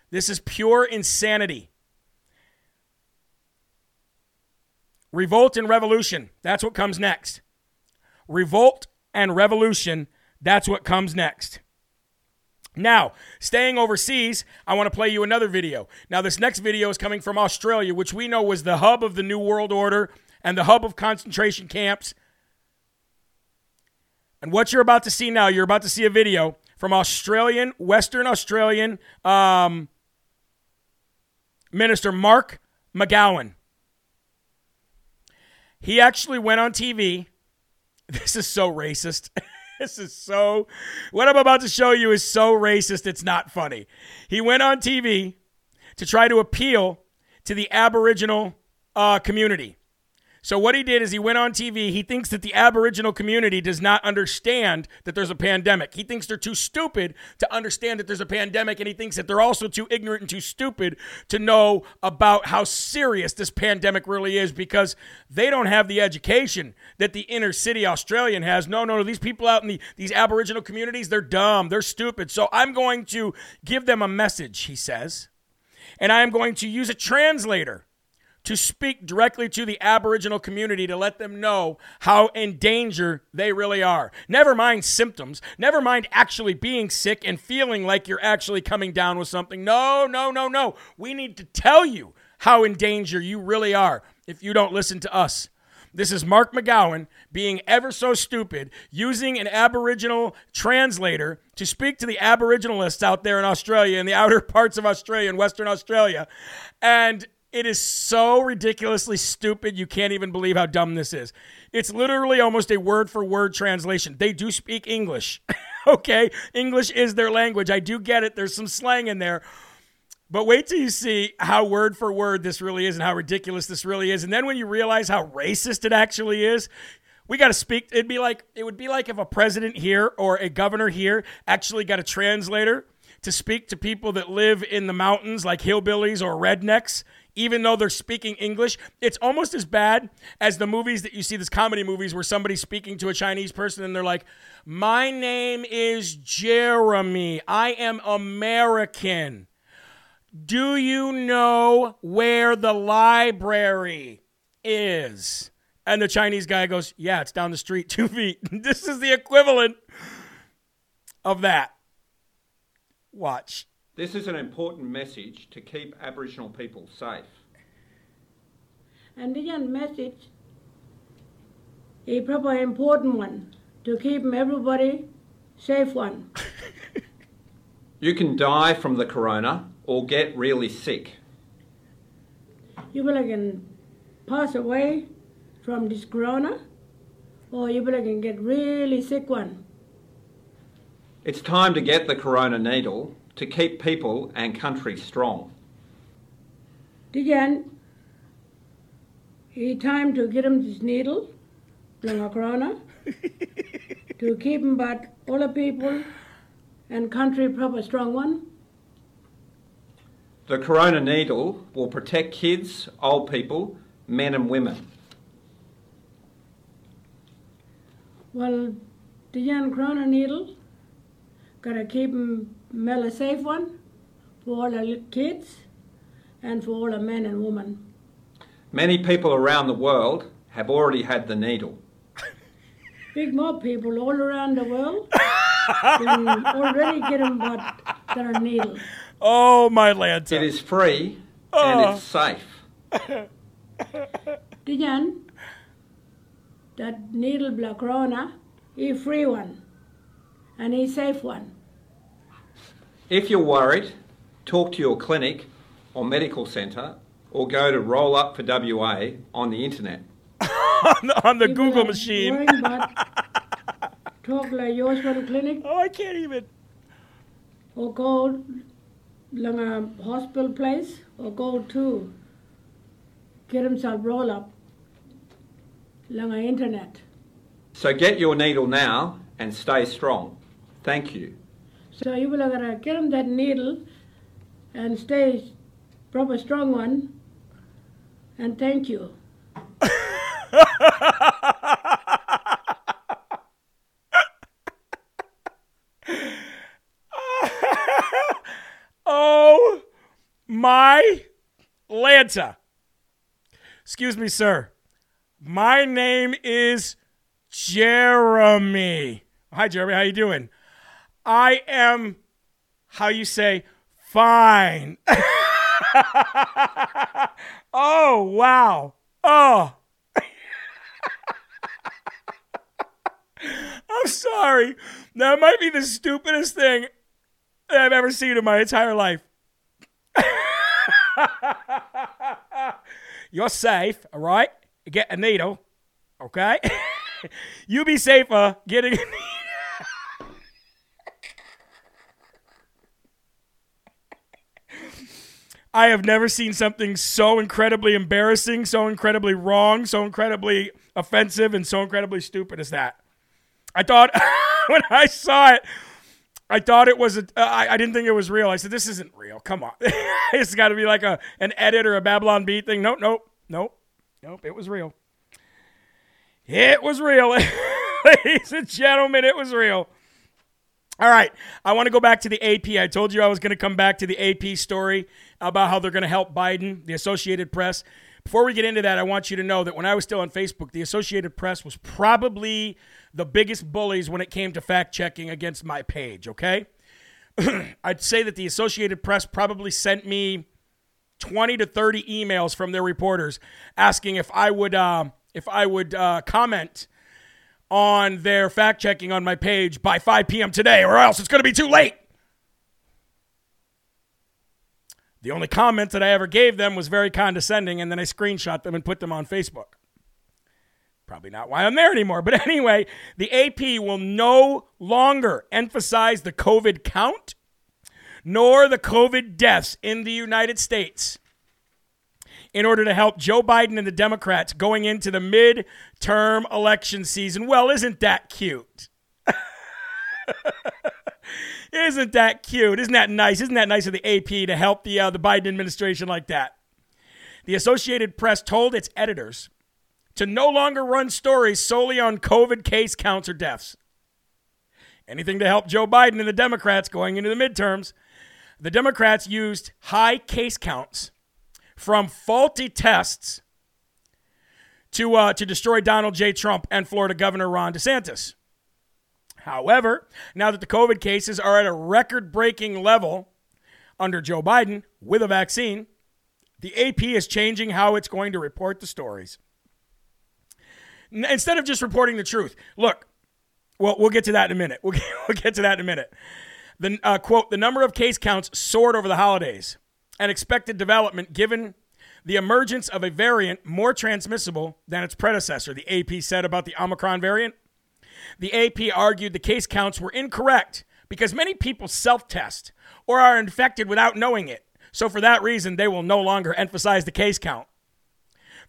This is pure insanity. Revolt and revolution. That's what comes next. Revolt and revolution. That's what comes next. Now, staying overseas, I want to play you another video. Now, this next video is coming from Australia, which we know was the hub of the New World Order and the hub of concentration camps. And what you're about to see now, you're about to see a video from Australian, Western Australian um, Minister Mark McGowan. He actually went on TV. This is so racist. this is so. What I'm about to show you is so racist, it's not funny. He went on TV to try to appeal to the Aboriginal uh, community. So what he did is he went on TV. He thinks that the Aboriginal community does not understand that there's a pandemic. He thinks they're too stupid to understand that there's a pandemic, and he thinks that they're also too ignorant and too stupid to know about how serious this pandemic really is because they don't have the education that the inner city Australian has. No, no, no. These people out in the, these Aboriginal communities, they're dumb. They're stupid. So I'm going to give them a message, he says, and I am going to use a translator to speak directly to the Aboriginal community to let them know how in danger they really are. Never mind symptoms, never mind actually being sick and feeling like you're actually coming down with something. No, no, no, no. We need to tell you how in danger you really are if you don't listen to us. This is Mark McGowan being ever so stupid, using an Aboriginal translator to speak to the Aboriginalists out there in Australia, in the outer parts of Australia, in Western Australia. And it is so ridiculously stupid, you can't even believe how dumb this is. It's literally almost a word for word translation. They do speak English, okay? English is their language. I do get it. There's some slang in there. But wait till you see how word for word this really is and how ridiculous this really is. And then when you realize how racist it actually is, we got to speak. It'd be like it would be like if a president here or a governor here actually got a translator to speak to people that live in the mountains like hillbillies or rednecks even though they're speaking English. It's almost as bad as the movies that you see, these comedy movies where somebody's speaking to a Chinese person and they're like, My name is Jeremy. I am American. Do you know where the library is? And the Chinese guy goes, Yeah, it's down the street, two feet. this is the equivalent of that. Watch. This is an important message to keep Aboriginal people safe. And this message a proper important one to keep everybody safe one. You can die from the corona or get really sick. You will can pass away from this corona or you will can get really sick one. It's time to get the corona needle to keep people and country strong. Again, it's time to get him this needle, long corona, to keep him but all the people and country proper strong one. The corona needle will protect kids, old people, men and women. Well, the young corona needle, gotta keep them well a safe one for all the kids and for all the men and women. Many people around the world have already had the needle. Big more people all around the world can already get them but their needle. Oh, my Lanta. It is free Oh. and it's oh. safe. Dijan, that needle block corona, he free one and he safe one. If you're worried, talk to your clinic or medical centre or go to Roll Up for WA on the internet. on the, on the Google are machine. talk like yours for the clinic Oh, I can't even. or go long a hospital place or go to get himself roll up long a internet. So get your needle now and stay strong. Thank you. So you will gotta get him that needle and stay proper strong one and thank you. Oh, my Lanta. Excuse me, sir. My name is Jeremy. Hi, Jeremy. How you doing? I am, how you say, fine. oh, wow. Oh. I'm sorry. That might be the stupidest thing that I've ever seen in my entire life. You're safe, all right? Get a needle, okay? you be safer getting a needle. I have never seen something so incredibly embarrassing, so incredibly wrong, so incredibly offensive, and so incredibly stupid as that. I thought when I saw it, I thought it was a. Uh, I, I didn't think it was real. I said, "This isn't real. Come on, it's got to be like a an edit or a Babylon Bee thing." Nope, nope, nope, nope. It was real. It was real, ladies and gentlemen. It was real. All right, I want to go back to the AP. I told you I was going to come back to the AP story about how they're going to help Biden, the Associated Press. Before we get into that, I want you to know that when I was still on Facebook, the Associated Press was probably the biggest bullies when it came to fact checking against my page, okay? I'd say that the Associated Press probably sent me 20 to 30 emails from their reporters asking if I would uh, if I would uh, comment on their fact checking on my page by 5 p.m. today, or else it's going to be too late. The only comment that I ever gave them was very condescending, and then I screenshot them and put them on Facebook. Probably not why I'm there anymore. But anyway, the AP will no longer emphasize the COVID count nor the COVID deaths in the United States in order to help Joe Biden and the Democrats going into the midterm election season. Well, isn't that cute? isn't that cute? Isn't that nice? Isn't that nice of the AP to help the uh, the Biden administration like that? The Associated Press told its editors to no longer run stories solely on COVID case counts or deaths. Anything to help Joe Biden and the Democrats going into the midterms. The Democrats used high case counts from faulty tests to, uh, to destroy Donald J. Trump and Florida Governor Ron DeSantis. However, now that the COVID cases are at a record breaking level under Joe Biden with a vaccine, the AP is changing how it's going to report the stories. Instead of just reporting the truth, look, well, we'll get to that in a minute. We'll get, we'll get to that in a minute. The uh, quote: The number of case counts soared over the holidays an expected development given the emergence of a variant more transmissible than its predecessor, the AP said about the Omicron variant. The AP argued the case counts were incorrect because many people self test or are infected without knowing it. So, for that reason, they will no longer emphasize the case count.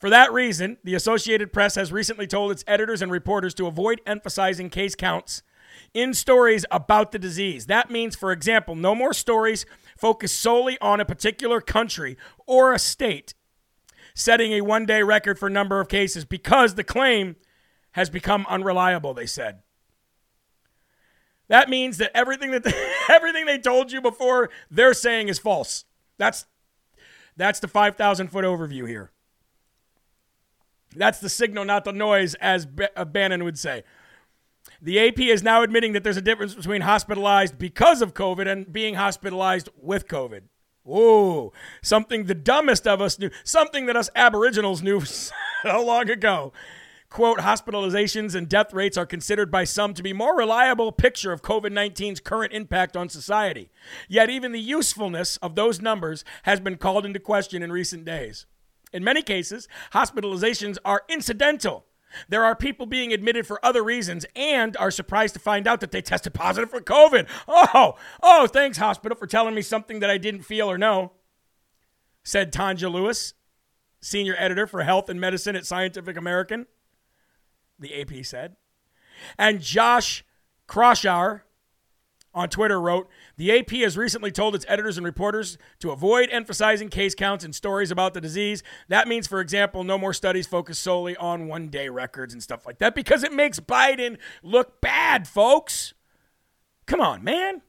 For that reason, the Associated Press has recently told its editors and reporters to avoid emphasizing case counts in stories about the disease. That means, for example, no more stories focus solely on a particular country or a state setting a one day record for number of cases because the claim has become unreliable, they said. That means that everything that they, everything they told you before they're saying is false. That's that's the 5,000 foot overview here. That's the signal, not the noise, as B- uh, Bannon would say. The AP is now admitting that there's a difference between hospitalized because of COVID and being hospitalized with COVID. Whoa, something the dumbest of us knew, something that us aboriginals knew so long ago. Quote, hospitalizations and death rates are considered by some to be more reliable picture of COVID 19's current impact on society. Yet even the usefulness of those numbers has been called into question in recent days. In many cases, hospitalizations are incidental there are people being admitted for other reasons and are surprised to find out that they tested positive for COVID. Oh, oh, thanks, hospital, for telling me something that I didn't feel or know, said Tanya Lewis, senior editor for health and medicine at Scientific American, the AP said. And Josh Kraushaar, on Twitter wrote The AP has recently told its editors and reporters to avoid emphasizing case counts and stories about the disease. That means, for example, no more studies focus solely on one day records and stuff like that because it makes Biden look bad, folks. Come on, man.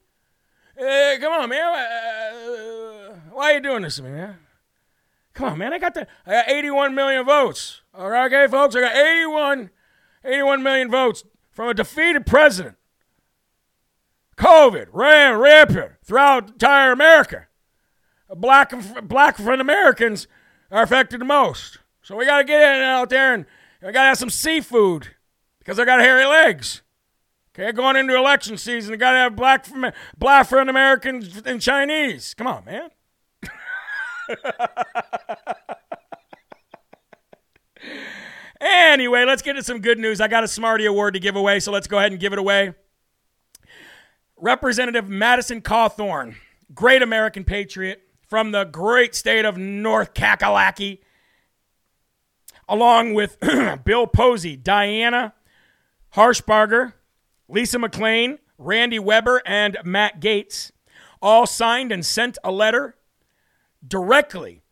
Uh, come on, man. Uh, why are you doing this to me, man? Come on, man. I got the I got 81 million votes. All right, okay, folks. I got 81, 81 million votes from a defeated president. COVID ran rampant throughout entire America. Black black Americans are affected the most. So we got to get in out there and we got to have some seafood because I got hairy legs. Okay, going into election season, we got to have black black African Americans and Chinese. Come on, man. anyway, let's get to some good news. I got a Smarty Award to give away, so let's go ahead and give it away. Representative Madison Cawthorn, great American patriot from the great state of North Kakalaki, along with Bill Posey, Diana Harshbarger, Lisa McClain, Randy Weber, and Matt Gaetz, all signed and sent a letter directly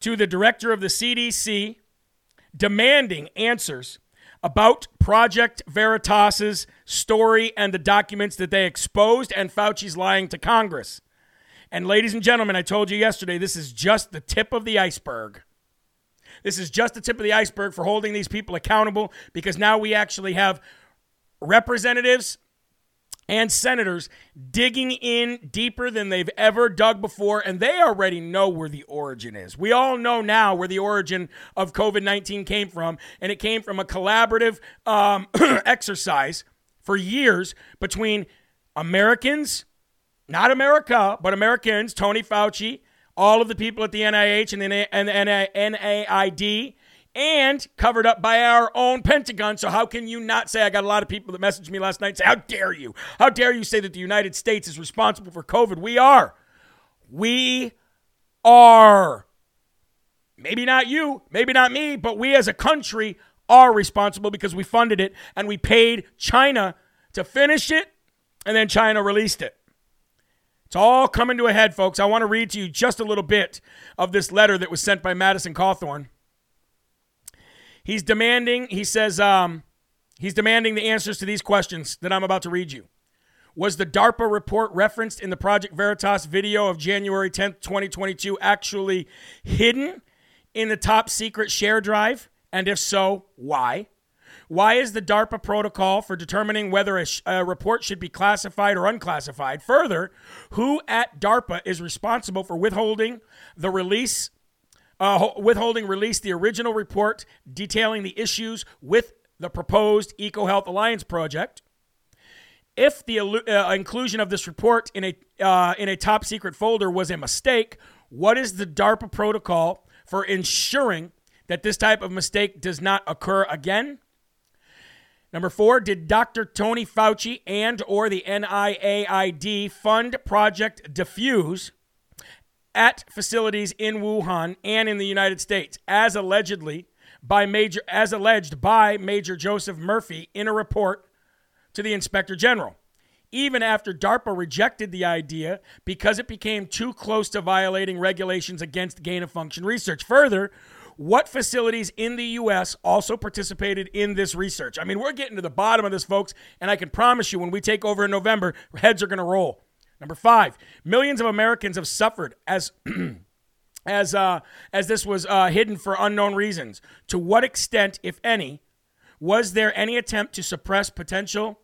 to the director of the CDC demanding answers about Project Veritas's story and the documents that they exposed and Fauci's lying to Congress. And ladies and gentlemen, I told you yesterday, this is just the tip of the iceberg. This is just the tip of the iceberg for holding these people accountable because now we actually have representatives and senators digging in deeper than they've ever dug before, and they already know where the origin is. We all know now where the origin of COVID 19 came from, and it came from a collaborative um, exercise for years between Americans, not America, but Americans, Tony Fauci, all of the people at the NIH and the, and the NIAID, and covered up by our own Pentagon. So, how can you not say? I got a lot of people that messaged me last night say, How dare you? How dare you say that the United States is responsible for COVID? We are. We are. Maybe not you, maybe not me, but we as a country are responsible because we funded it and we paid China to finish it, and then China released it. It's all coming to a head, folks. I want to read to you just a little bit of this letter that was sent by Madison Cawthorn. He's demanding, he says, um, he's demanding the answers to these questions that I'm about to read you. Was the DARPA report referenced in the Project Veritas video of January 10th, 2022, actually hidden in the top secret share drive? And if so, why? Why is the DARPA protocol for determining whether a, sh- a, report should be classified or unclassified? Further, who at DARPA is responsible for withholding the release uh, withholding released the original report detailing the issues with the proposed EcoHealth Alliance project. If the uh, inclusion of this report in a uh, in a top secret folder was a mistake, what is the DARPA protocol for ensuring that this type of mistake does not occur again? Number four, did Dr. Tony Fauci and or the NIAID fund Project Defuse at facilities in Wuhan and in the United States, as allegedly by Major as alleged by Major Joseph Murphy in a report to the Inspector General. Even after DARPA rejected the idea because it became too close to violating regulations against gain of function research. Further, what facilities in the U.S. also participated in this research? I mean, we're getting to the bottom of this, folks, and I can promise you when we take over in November, heads are going to roll. Number five, millions of Americans have suffered as as uh, as this was uh, hidden for unknown reasons. To what extent, if any, was there any attempt to suppress potential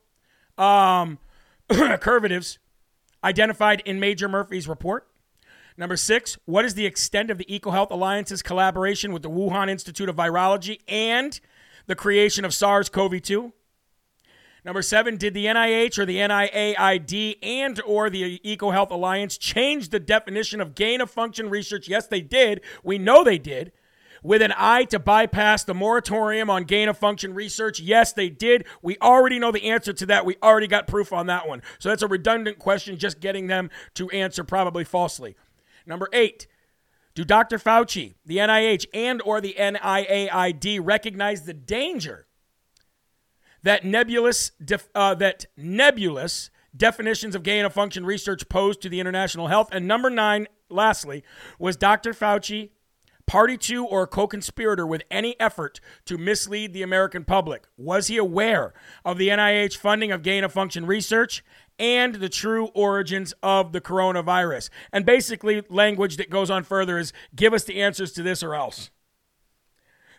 um, curvatives identified in Major Murphy's report? Number six, what is the extent of the EcoHealth Alliance's collaboration with the Wuhan Institute of Virology and the creation of SARS CoV 2? Number seven, did the NIH or the NIAID and or the EcoHealth Alliance change the definition of gain of function research? Yes, they did. We know they did. With an eye to bypass the moratorium on gain of function research? Yes, they did. We already know the answer to that. We already got proof on that one. So that's a redundant question, just getting them to answer probably falsely. Number eight, do Dr. Fauci, the NIH, and or the NIAID recognize the danger that nebulous def, uh, that nebulous definitions of gain of function research posed to the international health. And number nine, lastly, was Dr. Fauci party to or co-conspirator with any effort to mislead the American public? Was he aware of the NIH funding of gain of function research and the true origins of the coronavirus? And basically, language that goes on further is give us the answers to this or else.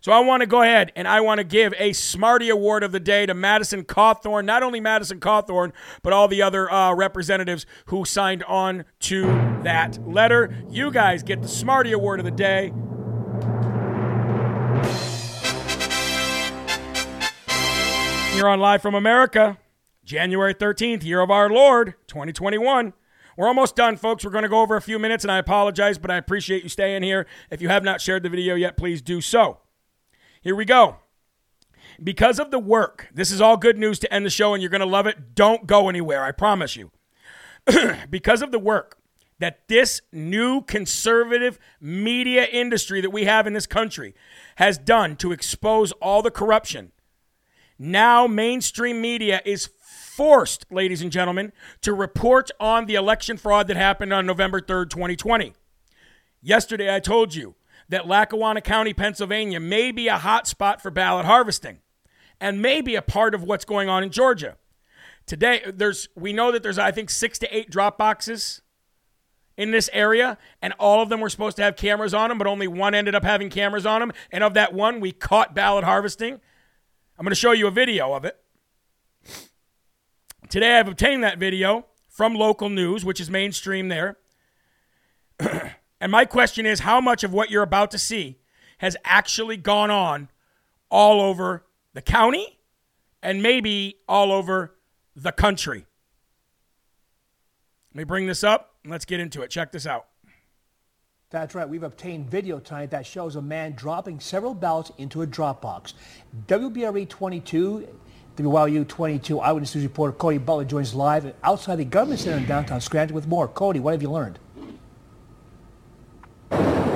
So I want to go ahead and I want to give a Smarty Award of the day to Madison Cawthorn. Not only Madison Cawthorn, but all the other uh, representatives who signed on to that letter. You guys get the Smarty Award of the day. You're on Live from America, January 13th, year of our Lord, 2021. We're almost done, folks. We're going to go over a few minutes, and I apologize, but I appreciate you staying here. If you have not shared the video yet, please do so. Here we go. Because of the work, this is all good news to end the show, and you're going to love it. Don't go anywhere, I promise you. because of the work that this new conservative media industry that we have in this country has done to expose all the corruption, now mainstream media is forced, ladies and gentlemen, to report on the election fraud that happened on November 3rd, 2020. Yesterday, I told you that Lackawanna County, Pennsylvania may be a hot spot for ballot harvesting and may be a part of what's going on in Georgia. Today, there's we know that there's I think six to eight drop boxes in this area, and all of them were supposed to have cameras on them, but only one ended up having cameras on them. And of that one, we caught ballot harvesting. I'm going to show you a video of it. Today, I've obtained that video from local news, which is mainstream there. and my question is how much of what you're about to see has actually gone on all over the county and maybe all over the country? Let me bring this up and let's get into it. Check this out. That's right. We've obtained video tonight that shows a man dropping several ballots into a drop box. WBRE 22, WYOU 22 Eyewitness News reporter Cody Butler joins live outside the government center in downtown Scranton with more. Cody, what have you learned?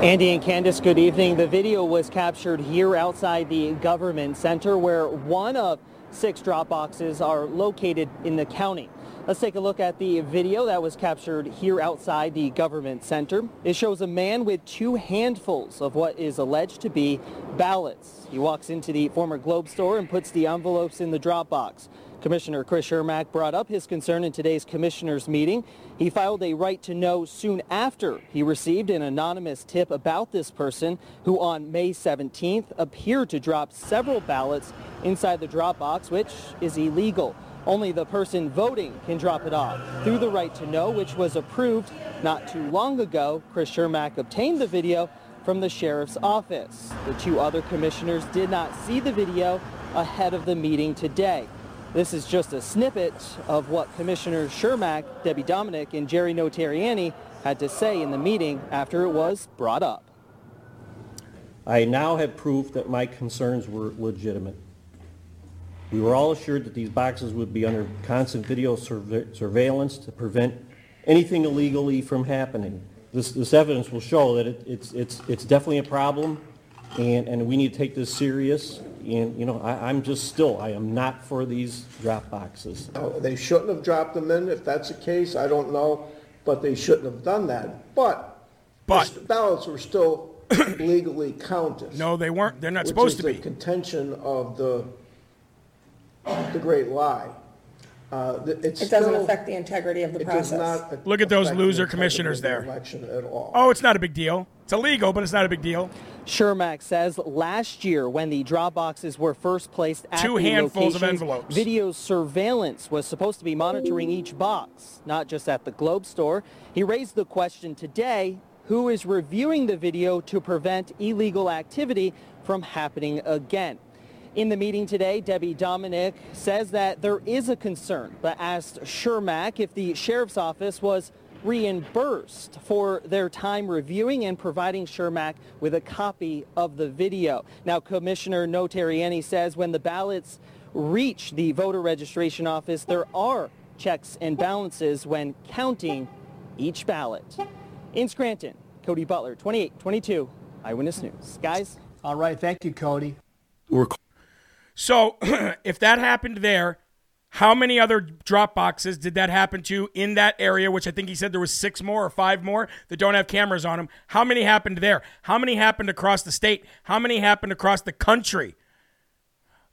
Andy and Candace, good evening. The video was captured here outside the government center where one of six drop boxes are located in the county. Let's take a look at the video that was captured here outside the government center. It shows a man with two handfuls of what is alleged to be ballots. He walks into the former Globe store and puts the envelopes in the drop box. Commissioner Chris Cermak brought up his concern in today's commissioners meeting. He filed a right to know soon after he received an anonymous tip about this person who on May 17th appeared to drop several ballots inside the drop box, which is illegal. Only the person voting can drop it off. Through the right to know, which was approved not too long ago, Chris Cermak obtained the video from the sheriff's office. The two other commissioners did not see the video ahead of the meeting today. This is just a snippet of what Commissioner Cermak, Debi Domenick, and Jerry Notarianni had to say in the meeting after it was brought up. I now have proof that my concerns were legitimate. We were all assured that these boxes would be under constant video surve- surveillance to prevent anything illegally from happening. This, this evidence will show that it, it's, it's, it's definitely a problem, and, and we need to take this serious. And, you know, I, I'm just still, I am not for these drop boxes. No, They shouldn't have dropped them in. If that's the case, I don't know, but they shouldn't have done that. But But- the ballots were still legally counted. No, they weren't. They're not which supposed is to the be. contention of the, the great lie. Uh, th- it's It doesn't still- affect the integrity of the It does process. not Look at those affect the loser integrity commissioners of the there. Election at all. Oh, it's not a big deal. It's illegal, but it's not a big deal. Cermak says last year when the drop boxes were first placed at Two the handfuls of locations, envelopes. video surveillance was supposed to be monitoring each box, not just at the Globe store. He raised the question today, who is reviewing the video to prevent illegal activity from happening again? In the meeting today, Debi Domenick says that there is a concern, but asked Cermak if the sheriff's office was reimbursed for their time reviewing and providing Cermak with a copy of the video. Now, Commissioner Notarianni says when the ballots reach the voter registration office, there are checks and balances when counting each ballot. In Scranton, Cody Butler, 2822 Eyewitness News. Guys? All right. Thank you, Cody. So, if that happened there, how many other drop boxes did that happen to in that area? Which I think he said there was six more or five more that don't have cameras on them. How many happened there? How many happened across the state? How many happened across the country?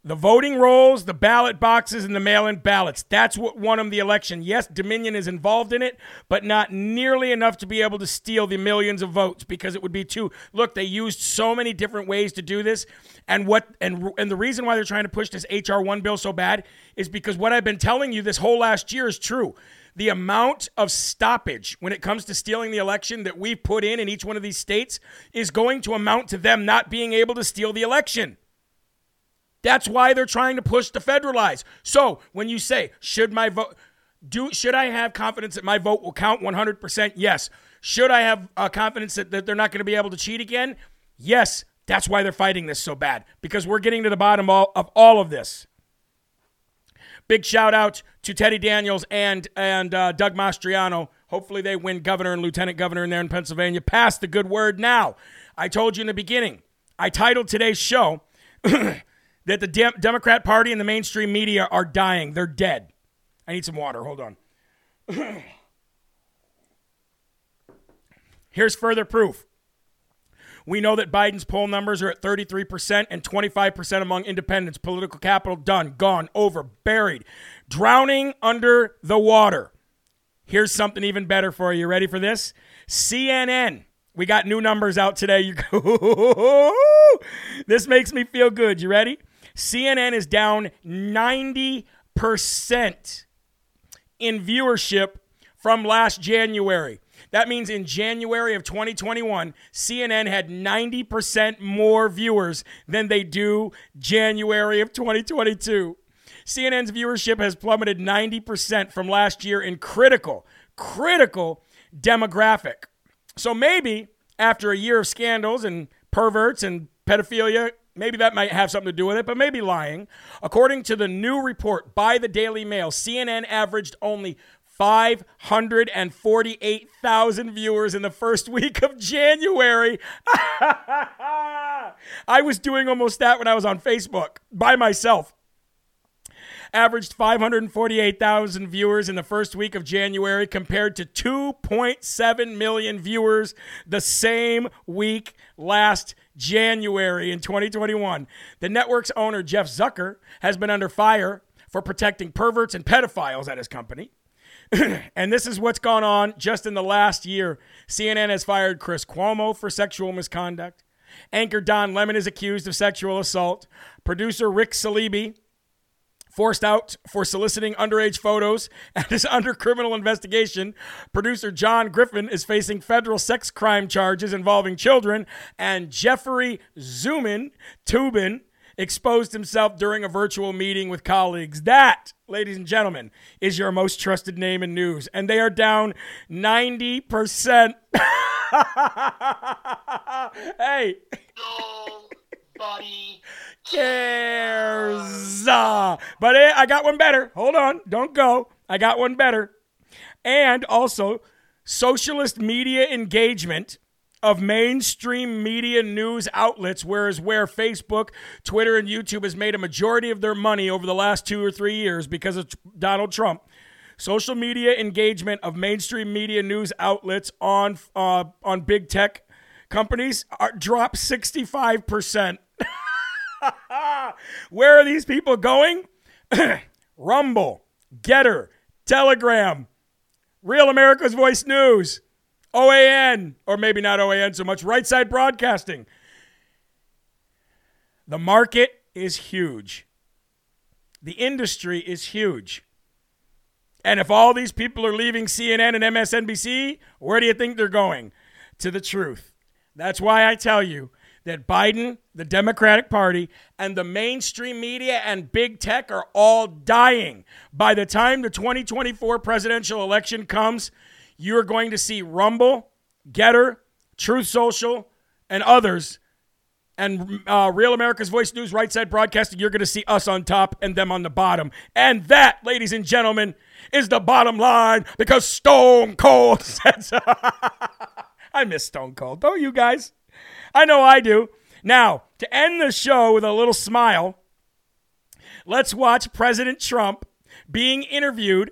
The voting rolls, the ballot boxes, and the mail in ballots. That's what won them the election. Yes, Dominion is involved in it, but not nearly enough to be able to steal the millions of votes because it would be too. Look, they used so many different ways to do this. And what and and the reason why they're trying to push this HR one bill so bad is because what I've been telling you this whole last year is true. The amount of stoppage when it comes to stealing the election that we've put in in each one of these states is going to amount to them not being able to steal the election. That's why they're trying to push to federalize. So when you say, should my vote do should I have confidence that my vote will count 100%? Yes. Should I have uh, confidence that, that they're not going to be able to cheat again? Yes. That's why they're fighting this so bad because we're getting to the bottom all, of all of this. Big shout out to Teddy Daniels and and uh, Doug Mastriano. Hopefully they win governor and lieutenant governor in there in Pennsylvania. Pass the good word now. I told you in the beginning. I titled today's show that the Dem- Democrat Party and the mainstream media are dying. They're dead. I need some water. Hold on. Here's further proof. We know that Biden's poll numbers are at 33% and 25% among independents. Political capital done, gone, over, buried, drowning under the water. Here's something even better for you. You ready for this? CNN. We got new numbers out today. You this makes me feel good. You ready? CNN is down 90% in viewership from last January. That means in January of 2021, CNN had 90% more viewers than they do January of 2022. CNN's viewership has plummeted 90% from last year in critical, critical demographic. So maybe after a year of scandals and perverts and pedophilia, maybe that might have something to do with it, but maybe lying. According to the new report by the Daily Mail, CNN averaged only 548,000 viewers in the first week of January. I was doing almost that when I was on Facebook by myself. Averaged 548,000 viewers in the first week of January compared to 2.7 million viewers the same week last January in 2021. The network's owner, Jeff Zucker, has been under fire for protecting perverts and pedophiles at his company. and this is what's gone on just in the last year. CNN has fired Chris Cuomo for sexual misconduct. Anchor Don Lemon is accused of sexual assault. Producer Rick Saleeby forced out for soliciting underage photos and is under criminal investigation. Producer John Griffin is facing federal sex crime charges involving children. And Jeffrey Zoomin Toobin exposed himself during a virtual meeting with colleagues. That, ladies and gentlemen, is your most trusted name in news. And they are down 90%. hey. Nobody cares. Uh, but eh, I got one better. Hold on. Don't go. I got one better. And also, socialist media engagement of mainstream media news outlets, whereas where Facebook, Twitter, and YouTube has made a majority of their money over the last two or three years because of Donald Trump. Social media engagement of mainstream media news outlets on uh, on big tech companies are, five percent. Where are these people going? Rumble, Gettr, Telegram, Real America's Voice News, OAN, or maybe not OAN so much, Right Side Broadcasting. The market is huge. The industry is huge. And if all these people are leaving CNN and MSNBC, where do you think they're going? To the truth. That's why I tell you that Biden, the Democratic Party, and the mainstream media and big tech are all dying. By the time the 2024 presidential election comes, you're going to see Rumble, Gettr, Truth Social, and others. And uh, Real America's Voice News, Right Side Broadcasting, you're going to see us on top and them on the bottom. And that, ladies and gentlemen, is the bottom line because Stone Cold said so. I miss Stone Cold. Don't you guys? I know I do. Now, to end the show with a little smile, let's watch President Trump being interviewed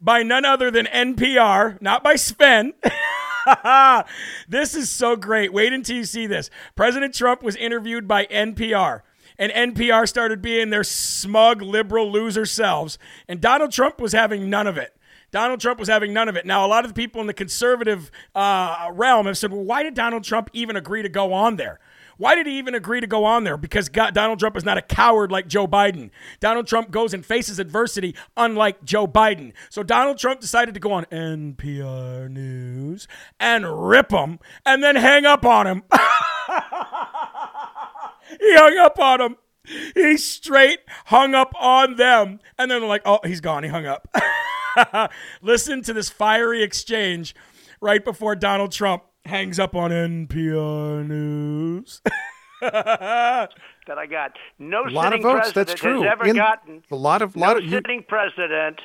by none other than NPR, not by Sven. this is so great. Wait until you see this. President Trump was interviewed by NPR, and NPR started being their smug liberal loser selves, and Donald Trump was having none of it. Donald Trump was having none of it. Now, a lot of the people in the conservative uh, realm have said, well, why did Donald Trump even agree to go on there? Why did he even agree to go on there? Because God, Donald Trump is not a coward like Joe Biden. Donald Trump goes and faces adversity unlike Joe Biden. So Donald Trump decided to go on NPR News and rip him and then hang up on him. he hung up on him. He straight hung up on them. And then they're like, oh, he's gone. He hung up. Listen to this fiery exchange right before Donald Trump hangs up on NPR News. that I got. No a lot sitting of votes. president That's true. has ever In- gotten a lot of no lot of you, sitting president.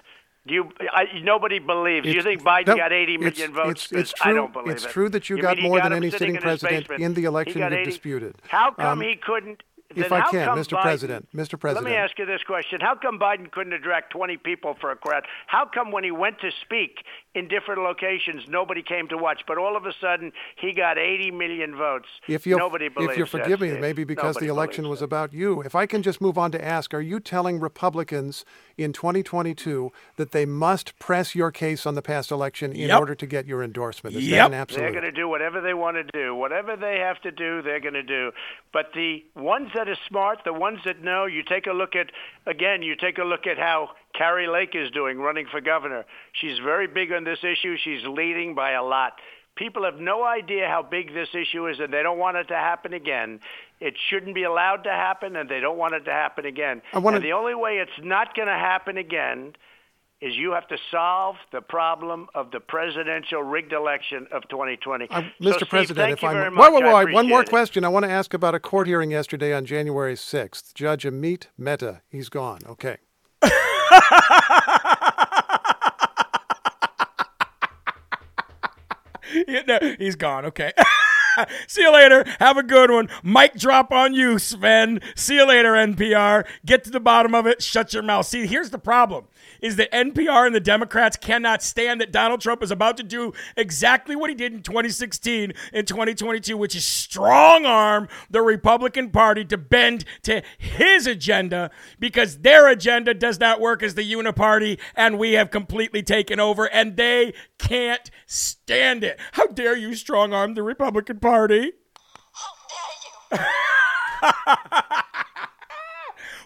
Do you? I, nobody believes. you think Biden no, got 80 million it's- votes? it's- it's I true- don't believe it's it. true that you mean got he more than any sitting sitting in president in the election got you've disputed. How come Um, he couldn't? Then if I can, Mr. Biden- President, Mr. President. Let me ask you this question: How come Biden couldn't attract 20 people for a crowd? How come when he went to speak in different locations, nobody came to watch, but all of a sudden he got 80 million votes? If you'll, nobody believes if you'll that, forgive me, maybe because Nobody the election believes was about you. If I can just move on to ask, are you telling Republicans in 2022 that they must press your case on the past election in Yep. order to get your endorsement? Is that Yep. an They're going to do whatever they want to do. Whatever they have to do, they're going to do. But the ones that are smart, the ones that know, you take a look at, again, you take a look at how Kari Lake is doing running for governor. She's very big on this issue. She's leading by a lot. People have no idea how big this issue is, and they don't want it to happen again. It shouldn't be allowed to happen, and they don't want it to happen again. I wanna- And the only way it's not going to happen again is you have to solve the problem of the presidential rigged election of 2020. I- uh, So, Mr. Steve, President, thank if you I'm very whoa, much. whoa, I whoa, one more appreciate it. question. I want to ask about a court hearing yesterday on January 6th. Judge Amit Mehta, he's gone. Okay. Yeah, no, he's gone. Okay. See you later. Have a good one. Mic drop on you, Sven. See you later, NPR. Get to the bottom of it. Shut your mouth. See, here's the problem is that NPR and the Democrats cannot stand that Donald Trump is about to do exactly what he did in 2016 and 2022, which is strong arm the Republican Party to bend to his agenda because their agenda does not work as the uniparty, and we have completely taken over, and they can't stand it. How dare you strong arm the Republican Party?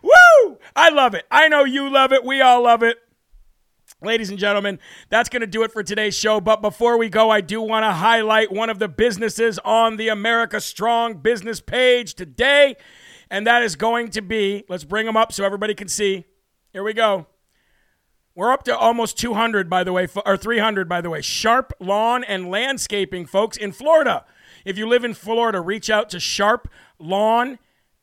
Woo! I love it. I know you love it. We all love it. Ladies and gentlemen, that's going to do it for today's show. But before we go, I do want to highlight one of the businesses on the America Strong business page today. And that is going to be, let's bring them up so everybody can see. Here we go. We're up to almost 200, by the way, or 300, by the way. Sharp Lawn and Landscaping, folks, in Florida. If you live in Florida, reach out to Sharp Lawn,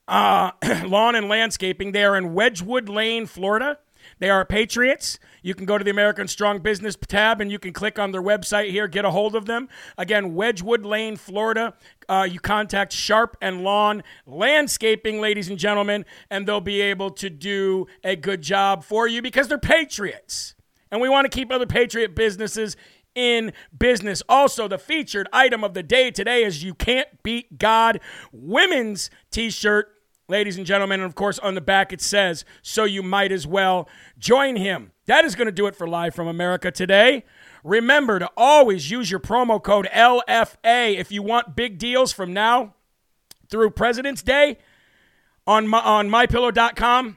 uh, Lawn and Landscaping. They are in Wedgewood Lane, Florida. They are Patriots. You can go to the American Strong Business tab and you can click on their website here, get a hold of them. Again, Wedgewood Lane, Florida. Uh, you contact Sharp and Lawn Landscaping, ladies and gentlemen, and they'll be able to do a good job for you because they're Patriots. And we want to keep other Patriot businesses in business. Also, the featured item of the day today is You Can't Beat God women's t shirt. Ladies and gentlemen, and of course, on the back it says, so you might as well join him. That is going to do it for Live from America today. Remember to always use your promo code LFA if you want big deals from now through President's Day on, my, on mypillow.com.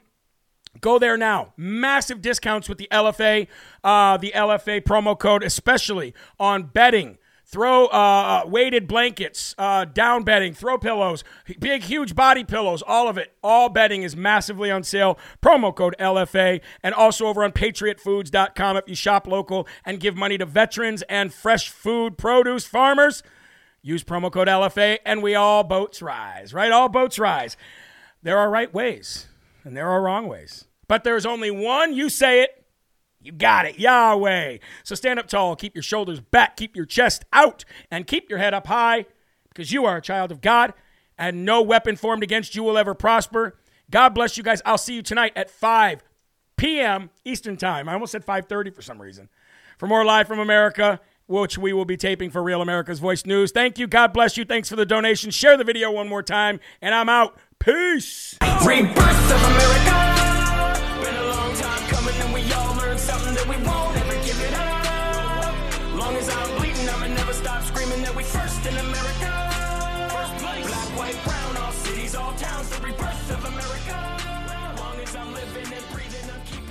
Go there now. Massive discounts with the LFA, uh, the LFA promo code, especially on bedding. Throw uh, uh, weighted blankets, uh, down bedding, throw pillows, big, huge body pillows, all of it. All bedding is massively on sale. Promo code LFA. And also over on patriotfoods.com if you shop local and give money to veterans and fresh food produce farmers. Use promo code LFA and we all boats rise, right? All boats rise. There are right ways and there are wrong ways. But there's only one, you say it, you got it, Yahweh. So stand up tall, keep your shoulders back, keep your chest out, and keep your head up high because you are a child of God and no weapon formed against you will ever prosper. God bless you guys. I'll see you tonight at 5 p.m. Eastern Time. I almost said 5:30 for some reason. For more live from America, which we will be taping for Real America's Voice News. Thank you. God bless you. Thanks for the donation. Share the video one more time, and I'm out. Peace. Rebirth of America.